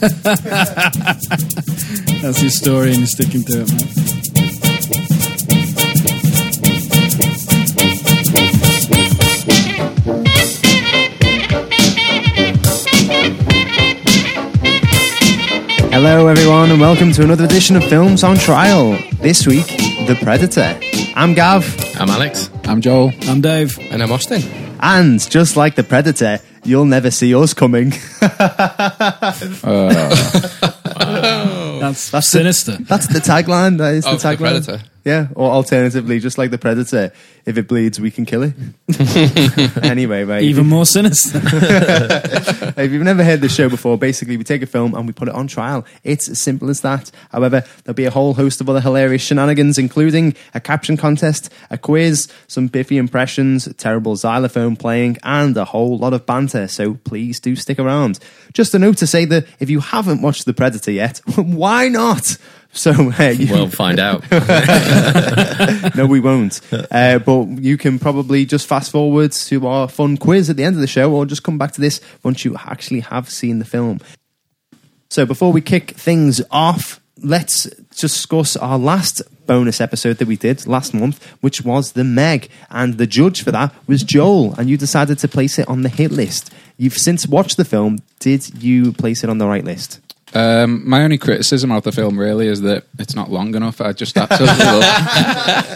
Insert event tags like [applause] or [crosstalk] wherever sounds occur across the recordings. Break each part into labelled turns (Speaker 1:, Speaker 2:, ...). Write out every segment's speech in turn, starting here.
Speaker 1: [laughs] That's your story, and you're sticking to it, man.
Speaker 2: Hello, everyone, and welcome to another edition of Films on Trial. This week, The Predator. I'm Gav,
Speaker 3: I'm Alex.
Speaker 4: I'm Joel.
Speaker 1: I'm Dave.
Speaker 3: And I'm Austin.
Speaker 2: and just like The Predator, you'll never see us coming. [laughs] Oh. [laughs]
Speaker 1: That's,
Speaker 2: That's the-
Speaker 1: sinister.
Speaker 2: That's the tagline. That is the
Speaker 3: Of The
Speaker 2: tagline.
Speaker 3: Predator.
Speaker 2: Yeah, or alternatively, just like The Predator, if it bleeds, we can kill it. [laughs] anyway, right.
Speaker 1: Even more sinister. [laughs]
Speaker 2: If you've never heard the show before, basically we take a film and we put it on trial. It's as simple as that. However, there'll be a whole host of other hilarious shenanigans, including a caption contest, a quiz, some biffy impressions, terrible xylophone playing, and a whole lot of banter. So please do stick around. Just a note to say that if you haven't watched The Predator yet, [laughs] why not? [laughs] So uh, you,
Speaker 3: We'll find [laughs] out. [laughs]
Speaker 2: no, we won't. Uh, but you can probably just fast forward to our fun quiz at the end of the show, or just come back to this once you actually have seen the film. So before we kick things off, let's discuss our last bonus episode that we did last month, which was the Meg, and the judge for that was Joel, and you decided to place it on the hit list. You've since watched the film. Did you place it on the right list?
Speaker 4: Um, my only criticism of the film really is that it's not long enough. I just absolutely loved.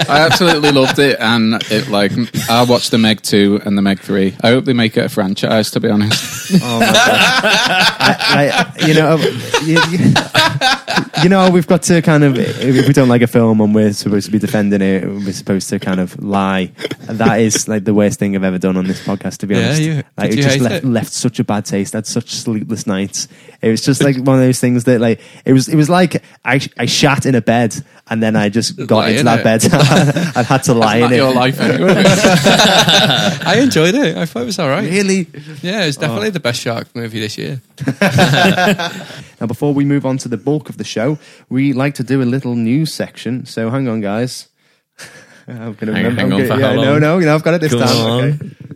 Speaker 4: I absolutely loved it, and it like I watched the Meg two and the Meg three. I hope they make it a franchise. To be honest,
Speaker 2: Oh my god! I, I, you know, you, you, you know, we've got to kind of if we don't like a film and we're supposed to be defending it, we're supposed to kind of lie. That is like the worst thing I've ever done on this podcast. To be
Speaker 3: Yeah,
Speaker 2: honest,
Speaker 3: you-
Speaker 2: like, it just left,
Speaker 3: it?
Speaker 2: left such a bad taste. I had such sleepless nights. It was just like one of those things that like it was. It was like I I shat in a bed and then I just got
Speaker 3: Lie
Speaker 2: into
Speaker 3: in
Speaker 2: that
Speaker 3: it.
Speaker 2: bed. [laughs] I had to lie in
Speaker 4: your
Speaker 2: it.
Speaker 4: life anyway. [laughs]
Speaker 3: I enjoyed it. I thought it was all right.
Speaker 2: Really.
Speaker 3: Yeah, it's oh. definitely the best shark movie this year. [laughs]
Speaker 2: Now, before we move on to the bulk of the show, we like to do a little news section. So, hang on, guys. [laughs] I'm gonna
Speaker 3: Hang-
Speaker 2: remember.
Speaker 3: hang on
Speaker 2: gonna-
Speaker 3: for
Speaker 2: yeah,
Speaker 3: how
Speaker 2: no,
Speaker 3: long?
Speaker 2: no, you know, I've got it this
Speaker 3: Go
Speaker 2: time.
Speaker 3: on.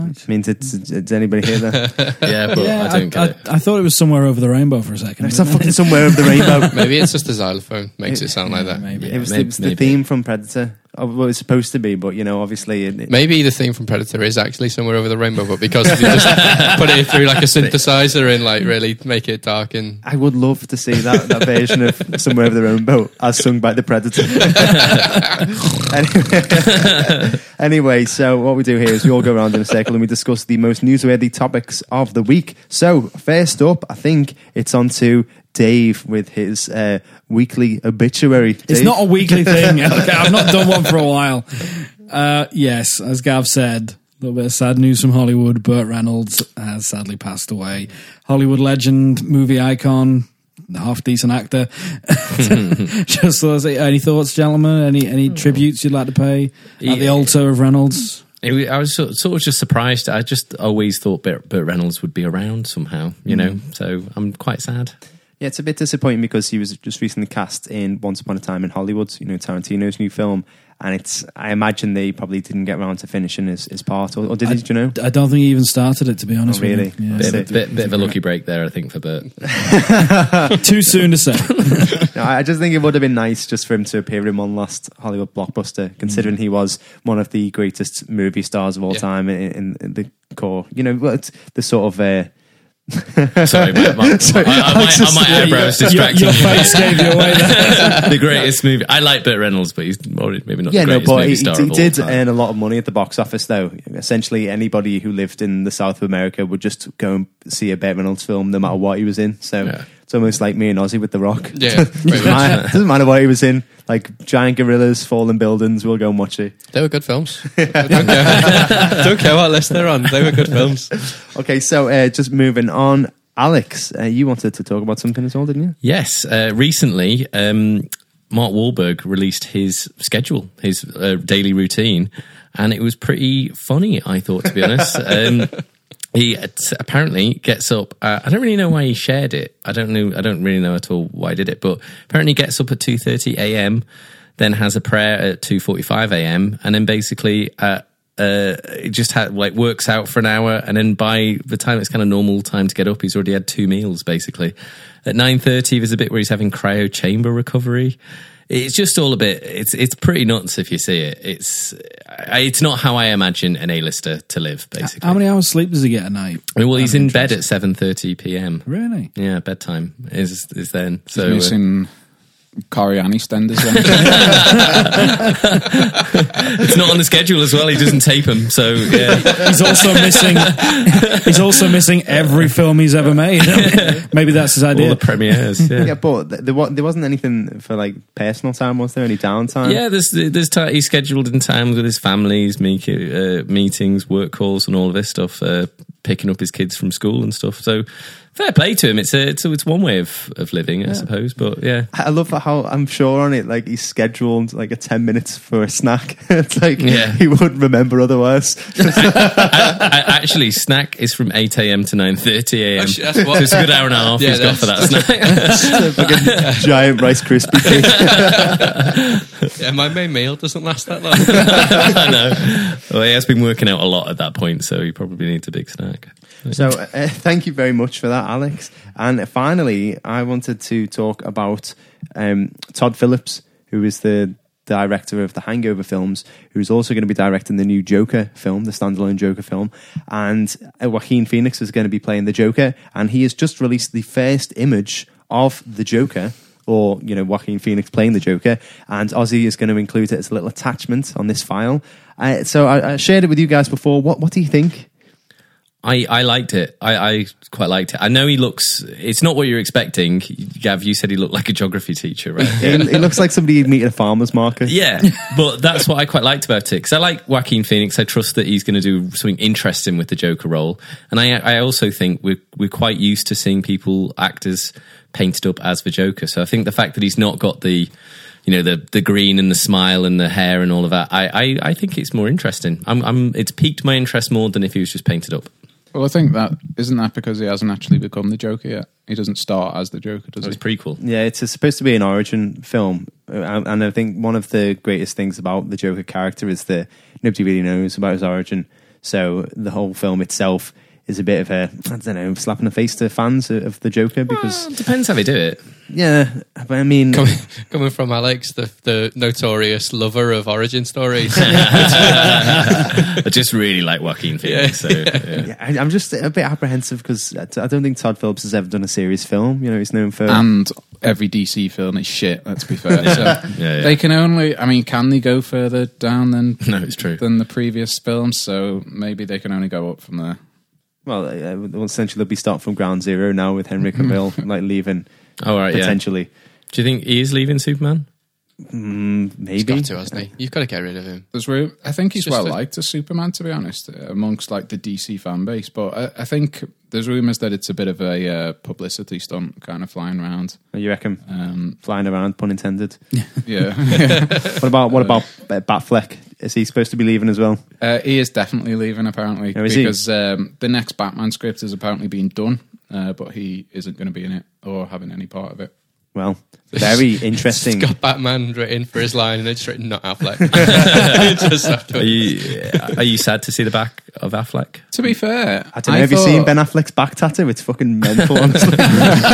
Speaker 2: Okay. Means it's, it's, it's anybody here that [laughs]
Speaker 3: Yeah, but
Speaker 1: yeah,
Speaker 3: I don't get
Speaker 1: I,
Speaker 3: it.
Speaker 1: I thought it was somewhere over the rainbow for a second.
Speaker 2: it's not fucking somewhere over the rainbow. [laughs]
Speaker 3: Maybe it's just the xylophone makes it sound like that.
Speaker 1: Maybe.
Speaker 2: it was,
Speaker 3: may-
Speaker 2: the, it was the
Speaker 3: maybe.
Speaker 2: theme from Predator. Well, it's supposed to be, but you know, obviously, it,
Speaker 3: Maybe the theme from Predator is actually somewhere over the rainbow, but because you just [laughs] put it through like a synthesizer and like really make it dark and
Speaker 2: I would love to see that, that version of Somewhere Over the Rainbow as sung by the Predator. [laughs] anyway, [laughs] anyway, so what we do here is we all go around in a circle and we discuss the most newsworthy topics of the week. So, first up, I think it's on to Dave with his uh, weekly obituary.
Speaker 1: It's not a weekly [laughs] thing. Okay, I've not done one for a while. Uh, yes, as Gav said, a little bit of sad news from Hollywood. Burt Reynolds has sadly passed away. Hollywood legend, movie icon, half decent actor. [laughs] Just so, any thoughts, gentlemen? Any any tributes you'd like to pay at the
Speaker 5: Yeah.
Speaker 1: altar of Reynolds?
Speaker 5: It, I was sort, sort of just surprised. I just always thought Burt, Burt Reynolds would be around somehow, you know. So I'm quite sad.
Speaker 2: Yeah, it's a bit disappointing because he was just recently cast in Once Upon a Time in Hollywood, you know, Tarantino's new film. And it's, I imagine they probably didn't get around to finishing his, his part, or, or did he, do you know?
Speaker 1: I don't think he even started it, to be honest
Speaker 2: Oh, really?
Speaker 1: with you. Yeah.
Speaker 5: Bit, of, a- bit, bit of a lucky break there, I think, for Burt. [laughs]
Speaker 1: Too soon to say. [laughs]
Speaker 2: No, I just think it would have been nice just for him to appear in one last Hollywood blockbuster, considering he was one of the greatest movie stars of all
Speaker 3: Yeah.
Speaker 2: time in, in, in the core. You know, it's the sort of. Uh, [laughs]
Speaker 5: Sorry, my, my, [laughs]
Speaker 2: Sorry,
Speaker 5: I, I,
Speaker 2: Alex
Speaker 5: my,
Speaker 2: is-
Speaker 5: my eyebrows
Speaker 1: your,
Speaker 5: distracting
Speaker 1: your
Speaker 5: me.
Speaker 1: face gave you away [laughs]
Speaker 5: the greatest movie. I like Burt Reynolds, but he's maybe not
Speaker 2: yeah,
Speaker 5: the
Speaker 2: no, but
Speaker 5: movie
Speaker 2: he,
Speaker 5: star
Speaker 2: he
Speaker 5: of
Speaker 2: did earn a lot of money at the box office, though. Essentially, anybody who lived in the south of America would just go and see a Burt Reynolds film, no matter what he was in. So
Speaker 5: Yeah.
Speaker 2: It's almost like me and Ozzy with The Rock.
Speaker 3: Yeah,
Speaker 2: doesn't, matter, doesn't matter what he was in. Like giant gorillas, fallen buildings, we'll go and watch it.
Speaker 3: they were good films. [laughs] don't, care. [laughs] don't care what list they're on. They were good films.
Speaker 2: Okay, so uh, just moving on. Alex, uh, you wanted to talk about something as well, didn't you?
Speaker 5: Yes, uh, recently um, Mark Wahlberg released his schedule, his uh, daily routine, and it was pretty funny. I thought, to be honest. [laughs] Um, he apparently gets up. Uh, I don't really know why he shared it. I don't know. I don't really know at all why he did it. But apparently, gets up at two thirty a.m. then has a prayer at 2:45 a.m. and then basically uh, uh, it just ha- like works out for an hour and then by the time it's kind of normal time to get up he's already had two meals basically. At 9:30 there's a bit where he's having cryo chamber recovery. It's just all a bit. It's it's pretty nuts if you see it. It's it's not how I imagine an A-lister to live. Basically,
Speaker 1: How many hours sleep does he get a night?
Speaker 5: well, he's in bed at seven thirty p.m.
Speaker 1: Really?
Speaker 5: Yeah, bedtime is is then. So
Speaker 4: So
Speaker 5: uh,
Speaker 4: missing Corrie and EastEnders. [laughs] Then.
Speaker 5: it's not on the schedule as well. He doesn't tape them. So yeah,
Speaker 1: He's also missing. he's also missing every film he's ever made. [laughs] Maybe that's his idea.
Speaker 5: all
Speaker 1: idea.
Speaker 5: the premieres. Yeah.
Speaker 2: Yeah, but there, wa- there wasn't anything for like personal time, was there? Any downtime?
Speaker 5: Yeah, there's there's ti he's scheduled in times with his families, meet, uh, meetings, work calls, and all of this stuff. Uh, picking up his kids from school and stuff. So fair play to him. It's a it's, a, it's one way of, of living, I suppose. But yeah,
Speaker 2: I love how I'm sure on it, like he's scheduled like a 10 minutes for a snack. [laughs] it's like
Speaker 5: Yeah.
Speaker 2: he wouldn't remember otherwise. [laughs]
Speaker 5: I, actually, snack is from eight a.m. to nine thirty a.m.
Speaker 3: Shit, that's
Speaker 5: so it's a good hour and a half
Speaker 3: Yeah,
Speaker 5: he's got for that
Speaker 3: that's-
Speaker 5: snack. [laughs]
Speaker 2: Fucking giant Rice Krispie cake.
Speaker 3: Yeah, my main meal doesn't last that long.
Speaker 5: I know. Well, he has been working out a lot at that point, so he probably needs a big snack.
Speaker 2: So [laughs] uh, thank you very much for that, Alex. And finally, I wanted to talk about um, Todd Phillips, who is the director of the Hangover films, who's also going to be directing the new Joker film, the standalone Joker film. And uh, Joaquin Phoenix is going to be playing the Joker, and he has just released the first image of the Joker. Or you know Joaquin Phoenix playing the Joker, and Ozzy is going to include it as a little attachment on this file. Uh, so I, I shared it with you guys before. What what do you think?
Speaker 5: I, I liked it. I, I quite liked it. I know he looks. It's not what you're expecting, Gav. You said he looked like a geography teacher, right? [laughs]
Speaker 2: it, it looks like somebody you'd meet at a farmer's market.
Speaker 5: Yeah, but that's what I quite liked about it because I like Joaquin Phoenix. I trust that he's going to do something interesting with the Joker role, and I I also think we're we're quite used to seeing people actors painted up as the Joker. So I think the fact that he's not got the you know the the green and the smile and the hair and all of that, I I, I think it's more interesting. I'm I'm it's piqued my interest more than if he was just painted up.
Speaker 4: Well, I think that isn't that because he hasn't actually become the Joker yet. He doesn't start as the Joker, does
Speaker 5: It
Speaker 4: he?
Speaker 5: was prequel.
Speaker 2: Yeah, it's supposed to be an origin film, uh, and I think one of the greatest things about the Joker character is that nobody really knows about his origin. So the whole film itself is a bit of a I don't know slap in the face to fans of the Joker because
Speaker 5: Well, depends how they do it.
Speaker 2: yeah, but I mean
Speaker 3: coming, coming from Alex, the the notorious lover of origin stories. [laughs] [laughs]
Speaker 5: I just really like Joaquin Phoenix. So, [laughs] yeah.
Speaker 2: yeah, I- I'm just a bit apprehensive because I I don't think Todd Phillips has ever done a serious film. You know, he's known for
Speaker 4: And every DC film is shit. Let's be fair. So
Speaker 5: yeah.
Speaker 4: They can only. I mean, can they go further down than
Speaker 5: No, it's true.
Speaker 4: than the previous films? So maybe they can only go up from there.
Speaker 2: Well, uh, well, essentially they'll be starting from ground zero now with Henry Cavill like leaving [laughs]
Speaker 5: All right, yeah.
Speaker 2: potentially.
Speaker 5: Do you think he is leaving Superman?
Speaker 2: Mm,
Speaker 3: He's
Speaker 2: maybe
Speaker 3: got to, hasn't he? You've got to get rid of him.
Speaker 4: There's room. I think he's
Speaker 3: Just
Speaker 4: well
Speaker 3: a-
Speaker 4: liked as Superman, to be honest, amongst like the DC fan base. But I, I think there's rumors that it's a bit of a uh, publicity stunt, kind of flying around.
Speaker 2: you reckon
Speaker 4: Um,
Speaker 2: flying around, pun intended. [laughs]
Speaker 4: yeah, [laughs]
Speaker 2: What about what about uh, Batfleck? Is he supposed to be leaving as well?
Speaker 4: uh, he is definitely leaving apparently
Speaker 2: Oh, is he?
Speaker 4: because um, the next Batman script is apparently being done, uh, but he isn't going to be in it or having any part of it.
Speaker 2: Well, very [laughs] interesting.
Speaker 3: He's got Batman written for his line, and it's written not Affleck. [laughs] [laughs] Just
Speaker 5: Are you are you sad to see the back of Affleck?
Speaker 4: To be fair,
Speaker 2: I don't know. have you seen Ben Affleck's back tattoo? It's fucking mental. Honestly,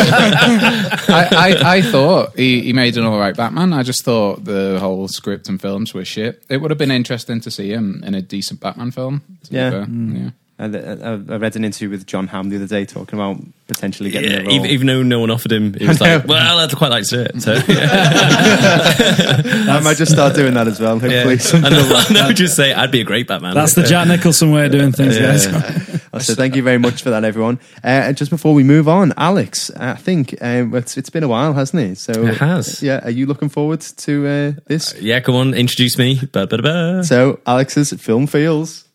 Speaker 4: I, I, I thought he, he made an all right Batman. I just thought the whole script and films were shit. It would have been interesting to see him in a decent Batman film. to be
Speaker 2: Yeah.
Speaker 4: fair. Mm. yeah.
Speaker 2: And, uh, I read an interview with Jon Hamm the other day talking about potentially getting
Speaker 5: Yeah,
Speaker 2: the role.
Speaker 5: even, even though no one offered him, he was [laughs] like, "Well, I'd quite like to do it." So, [laughs]
Speaker 2: I might just start doing that as well. Hopefully,
Speaker 5: yeah.
Speaker 2: someday.
Speaker 5: I know, I know, [laughs] just say I'd be a great Batman.
Speaker 1: That's the Jack Nicholson way of doing things, guys.
Speaker 2: So thank you very much for that, everyone. Uh, and just before we move on, Alex, I think um, it's, it's been a while, hasn't it? So
Speaker 5: It has.
Speaker 2: Yeah, are you looking forward to uh, this?
Speaker 5: yeah, come on, introduce me. Ba, ba, da, ba.
Speaker 2: So Alex's film feels.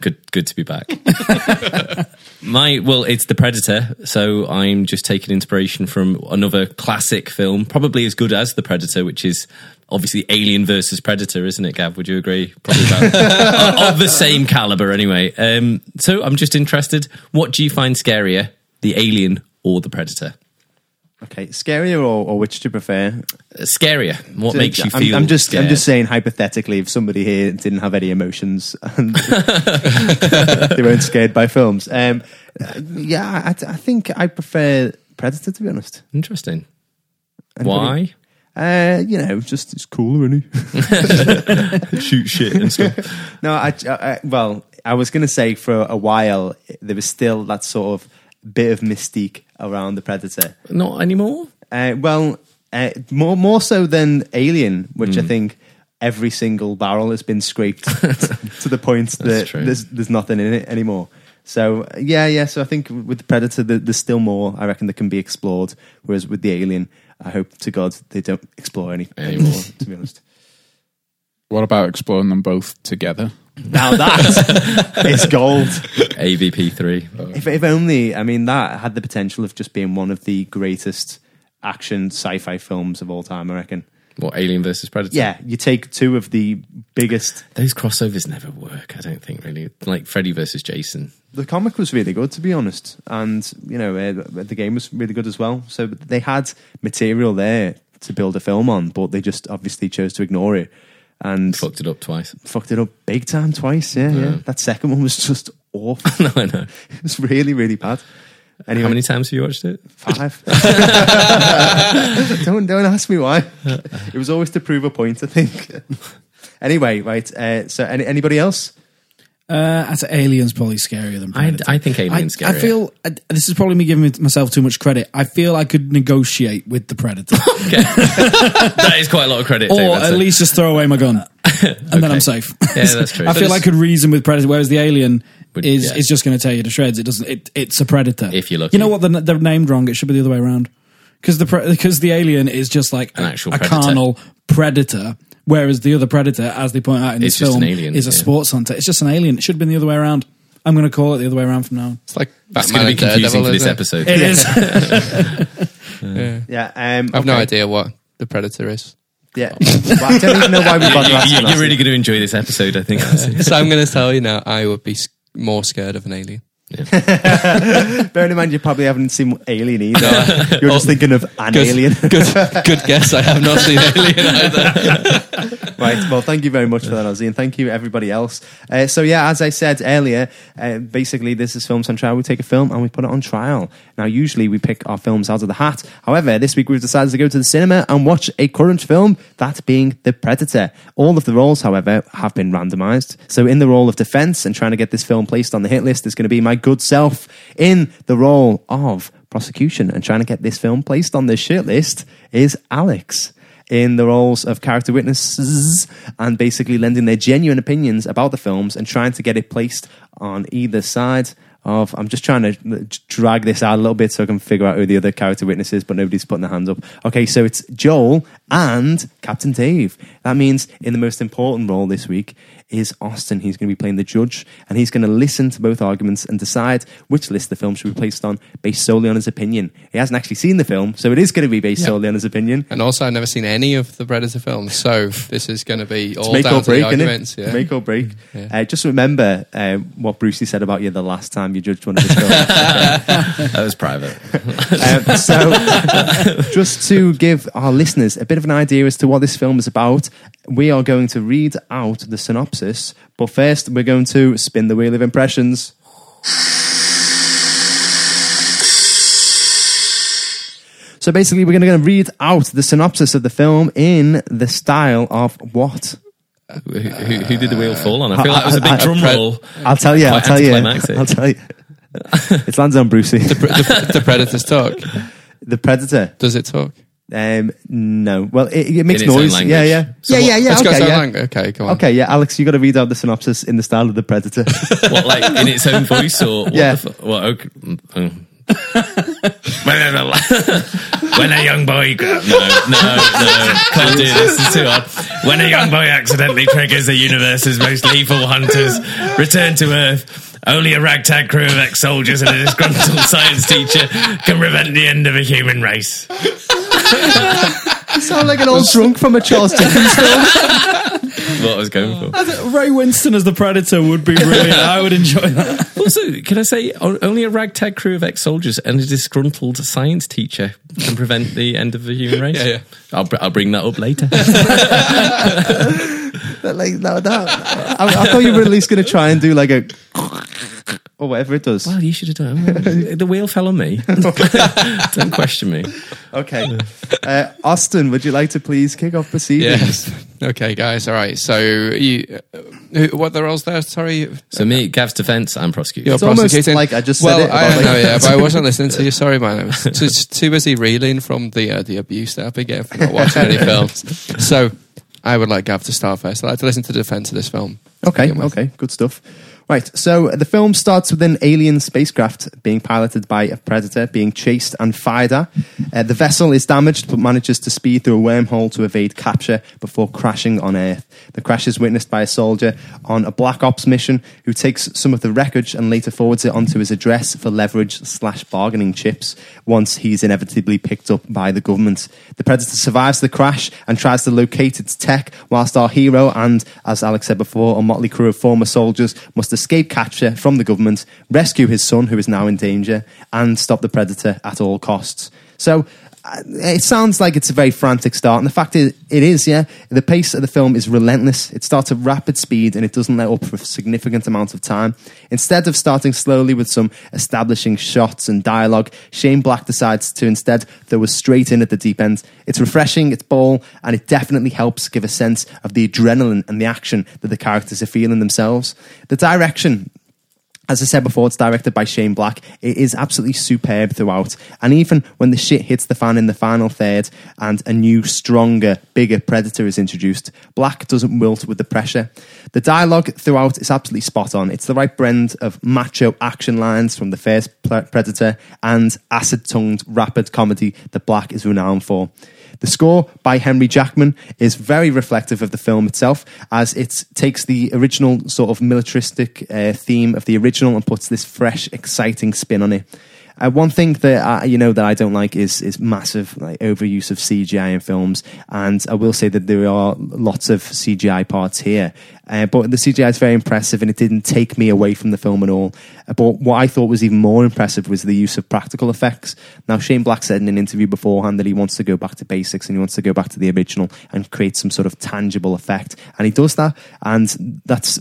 Speaker 5: Good, good to be back. [laughs] My well, it's the Predator, so I'm just taking inspiration from another classic film, probably as good as the Predator, which is obviously Alien versus Predator, isn't it, Gav? Would you agree? Probably about, [laughs] of the same caliber, anyway. Um, so I'm just interested. What do you find scarier, the Alien or the Predator?
Speaker 2: Okay, scarier or, or which do you prefer?
Speaker 5: Uh, Scarier. What makes you
Speaker 2: I'm-
Speaker 5: feel?
Speaker 2: I'm, just I'm just saying hypothetically, if somebody here didn't have any emotions [laughs] and [laughs] they weren't scared by films, um, yeah, I, I think I prefer Predator to be honest.
Speaker 5: Interesting.
Speaker 2: Anybody?
Speaker 5: Why?
Speaker 2: Uh, you know, just it's cooler, isn't it?
Speaker 5: Shoot shit and stuff. [laughs]
Speaker 2: No, I, I, I well, I was going to say for a while there was still that sort of bit of mystique around the Predator.
Speaker 5: Not anymore.
Speaker 2: Uh, well, uh, more more so than Alien, which I think every single barrel has been scraped [laughs] to the point that there's there's nothing in it anymore. So yeah, yeah. So I think with the Predator, there- there's still more. I reckon that can be explored. Whereas with the Alien, I hope to God they don't explore any anymore. [laughs] to be honest.
Speaker 4: What about exploring them both together?
Speaker 2: Now that [laughs] is gold.
Speaker 5: AVP three.
Speaker 2: If, if only, I mean, that had the potential of just being one of the greatest action sci-fi films of all time. I reckon.
Speaker 5: What Alien versus Predator?
Speaker 2: Yeah, you take two of the biggest.
Speaker 5: Those crossovers never work. I don't think really. Like Freddy versus Jason.
Speaker 2: The comic was really good, to be honest, and you know uh, the game was really good as well. So they had material there to build a film on, but they just obviously chose to ignore it and
Speaker 5: Fucked it up twice.
Speaker 2: fucked it up big time twice. Yeah, yeah. That second one was just awful. [laughs]
Speaker 5: no, I know.
Speaker 2: it was really, really bad. Anyway,
Speaker 5: How many times have you watched it?
Speaker 2: Five. [laughs] [laughs] don't don't ask me why. It was always to prove a point. I think. anyway, right. Uh, so, any, anybody else?
Speaker 1: Uh, I Alien's probably scarier than
Speaker 5: I,
Speaker 1: Predator.
Speaker 5: I think Alien's
Speaker 1: I, I feel uh, this is probably me giving myself too much credit. I feel I could negotiate with the Predator, [laughs] [laughs]
Speaker 5: that is quite a lot of credit.
Speaker 1: or
Speaker 5: that's
Speaker 1: at
Speaker 5: it.
Speaker 1: least just throw away my gun, [laughs] and then I'm safe.
Speaker 5: Yeah, that's true.
Speaker 1: I
Speaker 5: But
Speaker 1: feel I could reason with Predator, whereas the Alien
Speaker 5: Would-
Speaker 1: is
Speaker 5: yeah.
Speaker 1: is just going to tear you to shreds. It doesn't. It, it's a Predator.
Speaker 5: If you look,
Speaker 1: you know what? They're, they're named wrong. It should be the other way around. Because the because the Alien is just like
Speaker 5: An
Speaker 1: a,
Speaker 5: actual
Speaker 1: a carnal predator. Whereas the other predator, as they point out in
Speaker 5: It's
Speaker 1: this
Speaker 5: just
Speaker 1: film,
Speaker 5: an alien,
Speaker 1: is a
Speaker 5: yeah.
Speaker 1: sports hunter. It's just an alien. It should have been the other way around. I'm going to call it the other way around from now on.
Speaker 3: It's like
Speaker 5: It's
Speaker 3: Batman
Speaker 5: going to be
Speaker 3: and
Speaker 5: confusing
Speaker 3: Daredevil,
Speaker 5: for this
Speaker 3: isn't it?
Speaker 5: episode.
Speaker 1: It is. [laughs]
Speaker 3: Yeah.
Speaker 2: Yeah. Um,
Speaker 3: I have no
Speaker 2: okay.
Speaker 3: idea what the Predator is.
Speaker 2: Yeah. [laughs] Well, I don't even know why we
Speaker 5: You-
Speaker 2: bothered
Speaker 5: you,
Speaker 2: asking
Speaker 5: are
Speaker 2: that.
Speaker 5: really going to enjoy this episode, I think. [laughs]
Speaker 3: so I'm going to tell you now, I would be s- more scared of an alien. [laughs]
Speaker 2: Bearing in mind, you probably haven't seen Alien either. [laughs] You're just thinking of an
Speaker 3: Good,
Speaker 2: alien. [laughs]
Speaker 3: good, good guess. I have not seen Alien either.
Speaker 2: right. Well, thank you very much for that, Ozzy, and thank you everybody else. Uh, so yeah, as I said earlier, uh, basically this is Films on Trial. We take a film and we put it on trial. Now, usually we pick our films out of the hat. However, this week we've decided to go to the cinema and watch a current film, that being The Predator. All of the roles, however, have been randomised. So in the role of defence and trying to get this film placed on the hit list is going to be my good self. In the role of prosecution and trying to get this film placed on the shit list is Alex in the roles of character witnesses and basically lending their genuine opinions about the films and trying to get it placed on either side of I'm just trying to drag this out a little bit so I can figure out who the other character witness is, but nobody's putting their hands up. Okay, so it's Joel and Captain Dave. That means in the most important role this week is Austin. He's going to be playing the judge and he's going to listen to both arguments and decide which list the film should be placed on based solely on his opinion. He hasn't actually seen the film, so it is going to be based
Speaker 3: Yeah.
Speaker 2: solely on his opinion.
Speaker 3: And also, I've never seen any of the Predator films, so this is going to be all
Speaker 2: It's make
Speaker 3: down
Speaker 2: or break,
Speaker 3: to the arguments. Yeah.
Speaker 2: Make or break.
Speaker 3: Yeah.
Speaker 2: Uh, just remember uh, what Brucey said about you the last time you judged one of his films. [laughs]
Speaker 5: that was private. [laughs]
Speaker 2: um, so, just to give our listeners a bit of an idea as to what this film is about, we are going to read out the synopsis. But first, we're going to spin the wheel of impressions. So basically, we're going to read out the synopsis of the film in the style of what?
Speaker 5: who, who, who did the wheel fall on? I feel like it was a big
Speaker 2: I- I,
Speaker 5: drum roll.
Speaker 2: I'll tell you. I'll tell you. I'll tell you. It's lands on Brucey.
Speaker 3: The, the, the Predators talk.
Speaker 2: the Predator.
Speaker 3: Does it talk?
Speaker 2: Um, no. Well, it, it makes noise. Yeah, yeah,
Speaker 5: So
Speaker 2: yeah,
Speaker 5: what-
Speaker 2: yeah, yeah.
Speaker 3: Let's
Speaker 2: okay,
Speaker 3: go
Speaker 2: yeah.
Speaker 3: lang- Okay, on.
Speaker 2: Okay, yeah, Alex, you got to read out the synopsis in the style of the Predator. [laughs]
Speaker 5: What, like in its own voice or what
Speaker 2: Yeah.
Speaker 5: The fu- well, okay. [laughs] oh. [laughs] when a young boy no no no can't do this it's too hard when a young boy accidentally triggers the universe's most lethal hunters return to earth only a ragtag crew of ex-soldiers and a disgruntled [laughs] science teacher can prevent the end of a human race
Speaker 2: you sound like an old drunk from a Charles Dickens film.
Speaker 5: what I was going for.
Speaker 1: Ray Winstone as the Predator would be brilliant. I would enjoy that.
Speaker 5: Also, can I say o- only a ragtag crew of ex-soldiers and a disgruntled science teacher can prevent the end of the human race?
Speaker 3: Yeah, yeah.
Speaker 5: I'll, br- I'll bring that up later. [laughs]
Speaker 2: That, like no, that, I, I thought you were at least going to try and do like a or whatever it does.
Speaker 5: well, you should have done. it. The wheel fell on me. [laughs] Don't question me.
Speaker 2: Okay, uh, Austin, would you like to please kick off proceedings?
Speaker 3: Yes. Okay, guys. All right. So, you, uh, who, what the roles there? Sorry.
Speaker 5: So me, Gav's defence, I'm prosecuting.
Speaker 3: You're
Speaker 2: It's almost
Speaker 3: prosecuting.
Speaker 2: like I just said
Speaker 3: well,
Speaker 2: it
Speaker 3: I don't know,
Speaker 2: like-
Speaker 3: yeah, but I [laughs] wasn't listening to you. Sorry, man. I was just too busy reeling from the uh, the abuse that I've been getting from not watching any [laughs] films. So, I would like Gav to start first. I'd like to listen to the defense of this film.
Speaker 2: Okay, okay, good stuff. Right, so the film starts with an alien spacecraft being piloted by a predator, being chased and fired at. Uh, the vessel is damaged but manages to speed through a wormhole to evade capture before crashing on Earth. The crash is witnessed by a soldier on a Black Ops mission who takes some of the wreckage and later forwards it onto his address for leverage slash bargaining chips once he's inevitably picked up by the government. The predator survives the crash and tries to locate its tech, whilst our hero and, as Alex said before, a motley crew of former soldiers must escape capture from the government, rescue his son, who is now in danger, and stop the predator at all costs. So, it sounds like it's a very frantic start, and the fact is, it is, yeah. The pace of the film is relentless. It starts at rapid speed and it doesn't let up for a significant amount of time. Instead of starting slowly with some establishing shots and dialogue, Shane Black decides to instead throw us straight in at the deep end. It's refreshing, it's bold, and it definitely helps give a sense of the adrenaline and the action that the characters are feeling themselves. The direction, as I said before, it's directed by Shane Black. It is absolutely superb throughout. And even when the shit hits the fan in the final third and a new, stronger, bigger predator is introduced, Black doesn't wilt with the pressure. The dialogue throughout is absolutely spot on. It's the right blend of macho action lines from the first Pre- Predator and acid tongued rapid comedy that Black is renowned for. The score by Henry Jackman is very reflective of the film itself, as it takes the original sort of militaristic uh, theme of the original and puts this fresh, exciting spin on it. Uh, one thing that I, you know that I don't like is is massive like overuse of CGI in films, and I will say that there are lots of CGI parts here. Uh, but the CGI is very impressive, and it didn't take me away from the film at all. Uh, but what I thought was even more impressive was the use of practical effects. Now, Shane Black said in an interview beforehand that he wants to go back to basics and he wants to go back to the original and create some sort of tangible effect, and he does that. And that's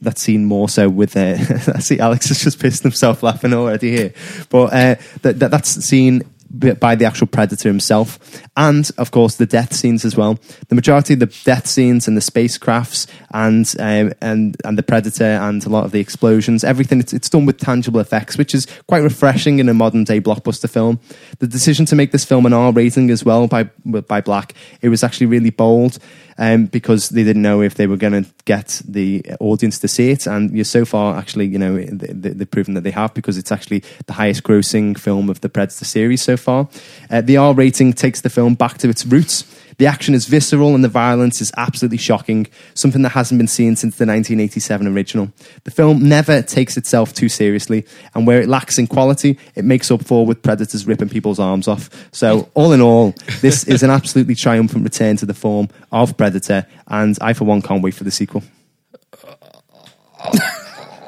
Speaker 2: that's seen more so with. Uh, [laughs] I see Alex has just pissed himself laughing already here, but uh, that, that that's seen by the actual predator himself, and of course the death scenes as well. The majority of the death scenes and the spacecrafts and um, and and the predator and a lot of the explosions, everything it's, it's done with tangible effects, which is quite refreshing in a modern day blockbuster film. The decision to make this film an R rating as well by by Black, it was actually really bold. Um, because they didn't know if they were going to get the audience to see it, and you're so far actually, you know, they, they've proven that they have because it's actually the highest grossing film of the Predator series so far. Uh, the R rating takes the film back to its roots. The action is visceral and the violence is absolutely shocking, something that hasn't been seen since the 1987 original. The film never takes itself too seriously, and where it lacks in quality, it makes up for with predators ripping people's arms off. So, all in all, this [laughs] is an absolutely triumphant return to the form of Predator, and I, for one, can't wait for the sequel.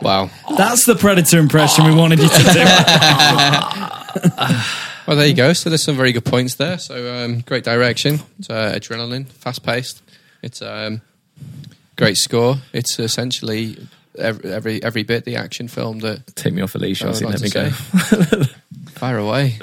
Speaker 3: Wow.
Speaker 1: That's the Predator impression we wanted you to do. [laughs] [laughs]
Speaker 3: Well, there you go. So there's some very good points there. So um, great direction. It's uh, adrenaline, fast paced. It's um, great score. It's essentially every, every every bit the action film that
Speaker 5: Take me off a leash,
Speaker 3: I
Speaker 5: Ozzy,
Speaker 3: would
Speaker 5: let me go.
Speaker 3: Fire away.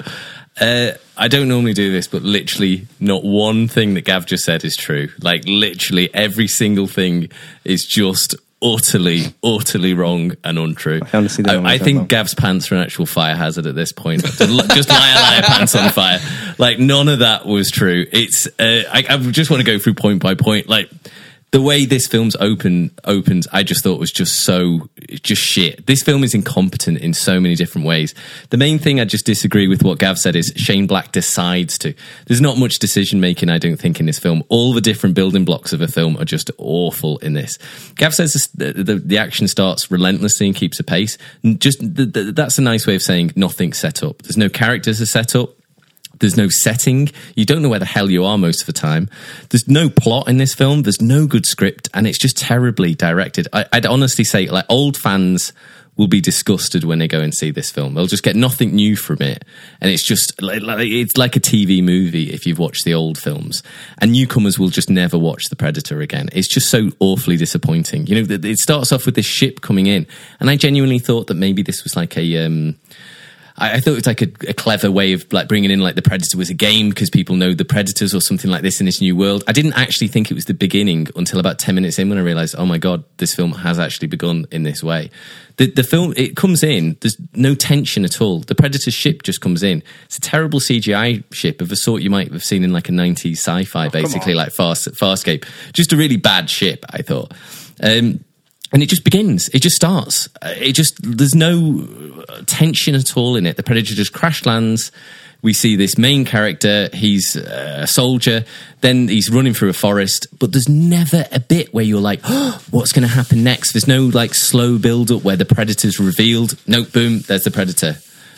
Speaker 5: Uh, I don't normally do this, but literally not one thing that Gav just said is true. Like literally every single thing is just utterly, utterly wrong and untrue.
Speaker 2: I honestly don't
Speaker 5: I, I think. Gav's pants are an actual fire hazard at this point. just liar, liar, pants on fire. Like none of that was true. It's. Uh, I, I just want to go through point by point. Like the way this film's open opens, I just thought was just so just shit. This film is incompetent in so many different ways. The main thing I just disagree with what Gav said is Shane Black decides to. There's not much decision making, I don't think, in this film. All the different building blocks of a film are just awful in this. Gav says the, the, the action starts relentlessly and keeps a pace. Just the, that's a nice way of saying nothing's set up. There's no characters are set up There's no setting. You don't know where the hell you are most of the time. There's no plot in this film. There's no good script, and it's just terribly directed. I, I'd honestly say, like old fans will be disgusted when they go and see this film. They'll just get nothing new from it, and it's just like, like it's like a TV movie if you've watched the old films. And newcomers will just never watch The Predator again. It's just so awfully disappointing. You know, it starts off with this ship coming in, and I genuinely thought that maybe this was like a. Um, I, I thought it was like a, a clever way of like bringing in like the Predator was a game because people know the Predators or something like this in this new world. I didn't actually think it was the beginning until about ten minutes in when I realized, oh my god, this film has actually begun in this way. The the film it comes in, there's no tension at all. The Predator ship just comes in. It's a terrible CGI ship of the sort you might have seen in like a '90s sci-fi, basically like Fast Farscape. Just a really bad ship, I thought. Um, and it just begins. It just starts. Uh, It just there's no tension at all in it. The predator just crash lands. We see this main character. He's uh, a soldier. Then he's running through a forest, but there's never a bit where you're like, oh, "What's going to happen next?" There's no like slow build up where the predator's revealed. Nope, boom, there's the predator.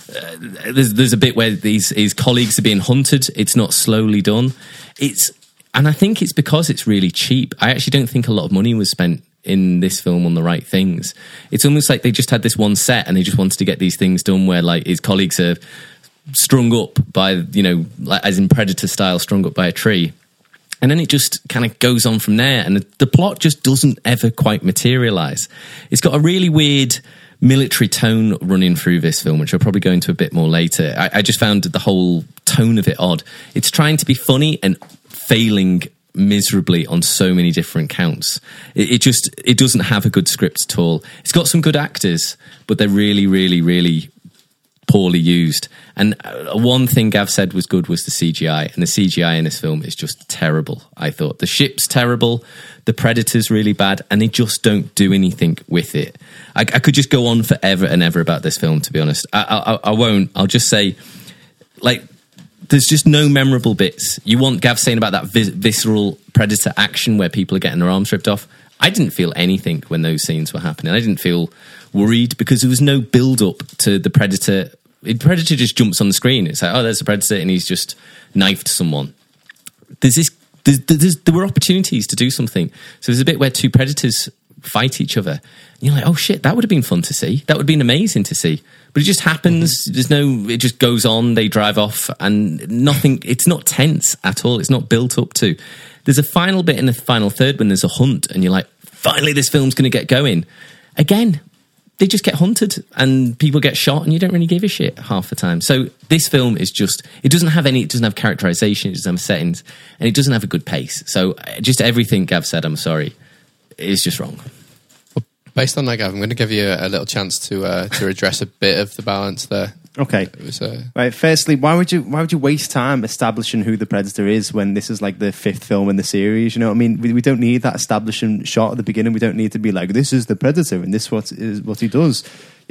Speaker 5: Uh, there's there's a bit where these his colleagues are being hunted. It's not slowly done. It's and I think it's because it's really cheap. I actually don't think a lot of money was spent in this film on the right things. It's almost like they just had this one set and they just wanted to get these things done where like his colleagues are strung up by you know like as in predator style strung up by a tree. And then it just kind of goes on from there and the, the plot just doesn't ever quite materialize. It's got a really weird military tone running through this film which i'll probably go into a bit more later. I, I just found the whole tone of it odd. It's trying to be funny and failing miserably on so many different counts it, it just it doesn't have a good script at all it's got some good actors but they're really really really poorly used. And uh, one thing Gav said was good was the CGI, and the CGI in this film is just terrible. I thought the ship's terrible, the predator's really bad, and they just don't do anything with it. I, I could just go on forever and ever about this film. To be honest, I, I, I won't. I'll just say, like. There's just no memorable bits. You want Gav saying about that vis- visceral predator action where people are getting their arms ripped off. I didn't feel anything when those scenes were happening. I didn't feel worried because there was no build up to the predator. The predator just jumps on the screen. It's like, oh, there's a predator, and he's just knifed someone. There's this. There's, there's, there were opportunities to do something. So there's a bit where two predators fight each other. And you're like, oh shit, that would have been fun to see. That would have been amazing to see. But it just happens. There's no. It just goes on. They drive off, and nothing. It's not tense at all. It's not built up to. There's a final bit in the final third when there's a hunt, and you're like, finally, this film's going to get going. Again, they just get hunted and people get shot and you don't really give a shit half the time. So this film is just it doesn't have any it doesn't have characterization, it doesn't have settings, and it doesn't have a good pace. So uh, just everything Gav said, I'm sorry, is just wrong.
Speaker 3: Based on that, Gav, I'm going to give you a, little chance to uh, to address a bit of the balance there.
Speaker 2: Okay.
Speaker 3: Was uh,
Speaker 2: Right. Firstly, why would you why would you waste time establishing who the predator is when this is like the fifth film in the series? You know, what I mean, we, we don't need that establishing shot at the beginning. We don't need to be like, this is the predator and this what is what he does.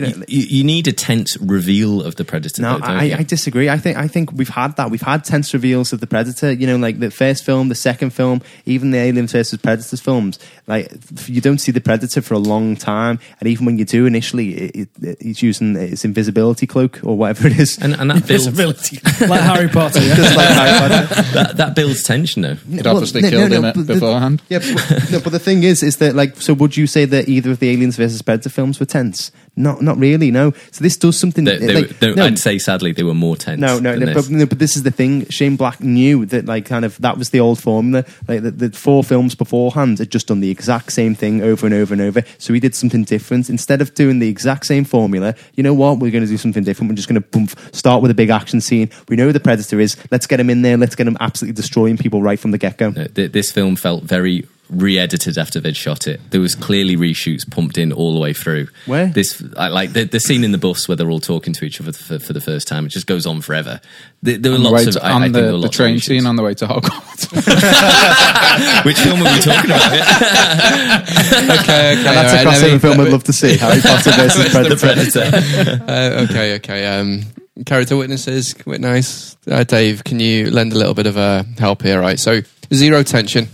Speaker 2: You know,
Speaker 5: You, you need a tense reveal of the predator.
Speaker 2: no,
Speaker 5: though, don't
Speaker 2: I,
Speaker 5: you?
Speaker 2: I disagree. I think I think we've had that. We've had tense reveals of the predator. You know, like the first film, the second film, even the Aliens versus Predators films. Like you don't see the predator for a long time, and even when you do initially, it, it, he's using its invisibility cloak or whatever it is.
Speaker 5: and, and that builds
Speaker 1: Visibility, [laughs] like Harry Potter. Yeah?
Speaker 2: Just like Harry Potter.
Speaker 5: that, that builds tension though.
Speaker 4: It obviously killed him
Speaker 2: but uh, the-
Speaker 4: beforehand.
Speaker 2: yeah, but, no, but the thing is, is that like, so would you say that either of the Aliens versus Predator films were tense? Not, not really. No. So this does something.
Speaker 5: They, they,
Speaker 2: like,
Speaker 5: they-
Speaker 2: no,
Speaker 5: I'd say sadly they were more tense.
Speaker 2: no, no,
Speaker 5: than
Speaker 2: no,
Speaker 5: this.
Speaker 2: but, no, but this is the thing. Shane Black knew that, like, kind of that was the old formula. Like, the, the four films beforehand had just done the exact same thing over and over and over. So he did something different. Instead of doing the exact same formula, you know what? We're going to do something different. We're just going to start with a big action scene. We know who the predator is. Let's get him in there. Let's get him absolutely destroying people right from the get go.
Speaker 5: No, th- this film felt very re-edited after they'd shot it. There was clearly reshoots pumped in all the way through.
Speaker 2: Where?
Speaker 5: this I, like the, the scene in the bus where they're all talking to each other for, for the first time? It just goes on forever. There, there were
Speaker 4: On the,
Speaker 5: lots
Speaker 4: way
Speaker 5: of
Speaker 4: to,
Speaker 5: I,
Speaker 4: on
Speaker 5: I
Speaker 4: the,
Speaker 5: were
Speaker 4: the train scene on the way to Hogwarts. [laughs] [laughs]
Speaker 5: Which film are we talking about? [laughs]
Speaker 3: okay, okay.
Speaker 2: And that's
Speaker 3: all
Speaker 2: a
Speaker 3: right, me-
Speaker 2: crossover film I'd love to see. Harry Potter versus
Speaker 5: the
Speaker 2: Predator.
Speaker 5: Predator.
Speaker 3: Uh, okay, okay. Um, character witnesses, quite nice. Uh, Dave, can you lend a little bit of uh, help here? Right. So zero tension,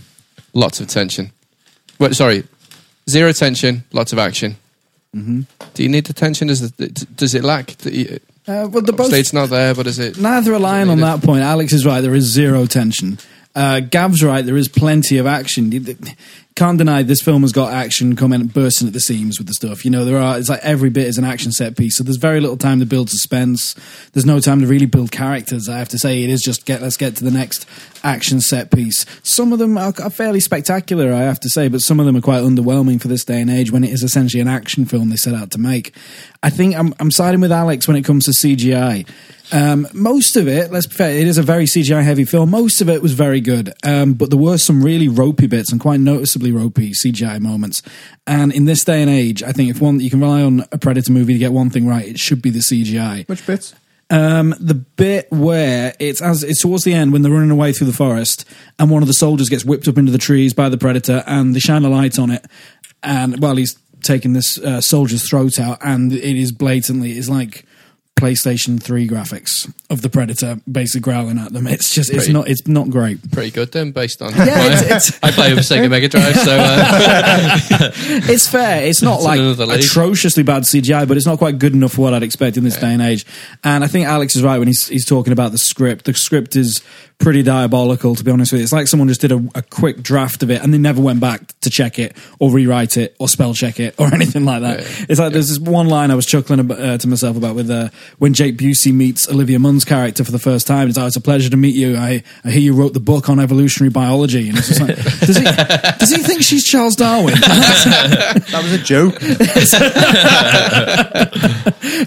Speaker 3: lots of tension. Well, sorry, zero tension, lots of action. Mm-hmm. Do you need the tension? Does it, does it lack? You-
Speaker 1: Uh, well, they're both
Speaker 3: it's not there, but is it?
Speaker 1: Neither are lying on that point. Alex is right. There is zero tension. Uh, Gav's right. There is plenty of action. Can't deny this film has got action coming bursting at the seams with the stuff. You know, there are. It's like every bit is an action set piece. So there's very little time to build suspense. There's no time to really build characters. I have to say, it is just get. Let's get to the next action set piece. Some of them are, are fairly spectacular. I have to say, but some of them are quite underwhelming for this day and age when it is essentially an action film they set out to make. I think I'm, I'm siding with Alex when it comes to CGI. Um, most of it, let's be fair, it is a very CGI heavy film. Most of it was very good, um, but there were some really ropey bits and quite noticeably ropey CGI moments. And in this day and age, I think if one you can rely on a Predator movie to get one thing right, it should be the CGI.
Speaker 2: Which bits?
Speaker 1: Um, the bit where it's as it's towards the end when they're running away through the forest, and one of the soldiers gets whipped up into the trees by the predator, and they shine a light on it, and while he's taking this uh, soldier's throat out, and it is blatantly it's like PlayStation Three graphics of the predator basically growling at them. It's just it's
Speaker 3: Pretty-
Speaker 1: not it's not great.
Speaker 3: Pretty good then, based on. [laughs]
Speaker 1: Yeah, it's, it's
Speaker 3: I play with Sega Mega Drive, so uh, [laughs]
Speaker 1: it's fair. It's not [laughs]
Speaker 3: It's
Speaker 1: like atrociously bad CGI, but it's not quite good enough for what I'd expect in this day and age. And I think Alex is right when he's he's talking about the script. The script is pretty diabolical, to be honest with you. It's like someone just did a, a quick draft of it and they never went back to check it or rewrite it or spell check it or [laughs] anything like that.
Speaker 3: Yeah.
Speaker 1: It's like there's this one line I was chuckling about, uh, to myself about with uh, when Jake Busey meets Olivia Munn's character for the first time. It's like, it's a pleasure to meet you. I, I hear you wrote the book on evolutionary biology. And it's just like, [laughs] does he, does he think she's Charles Darwin? [laughs]
Speaker 2: That was a joke.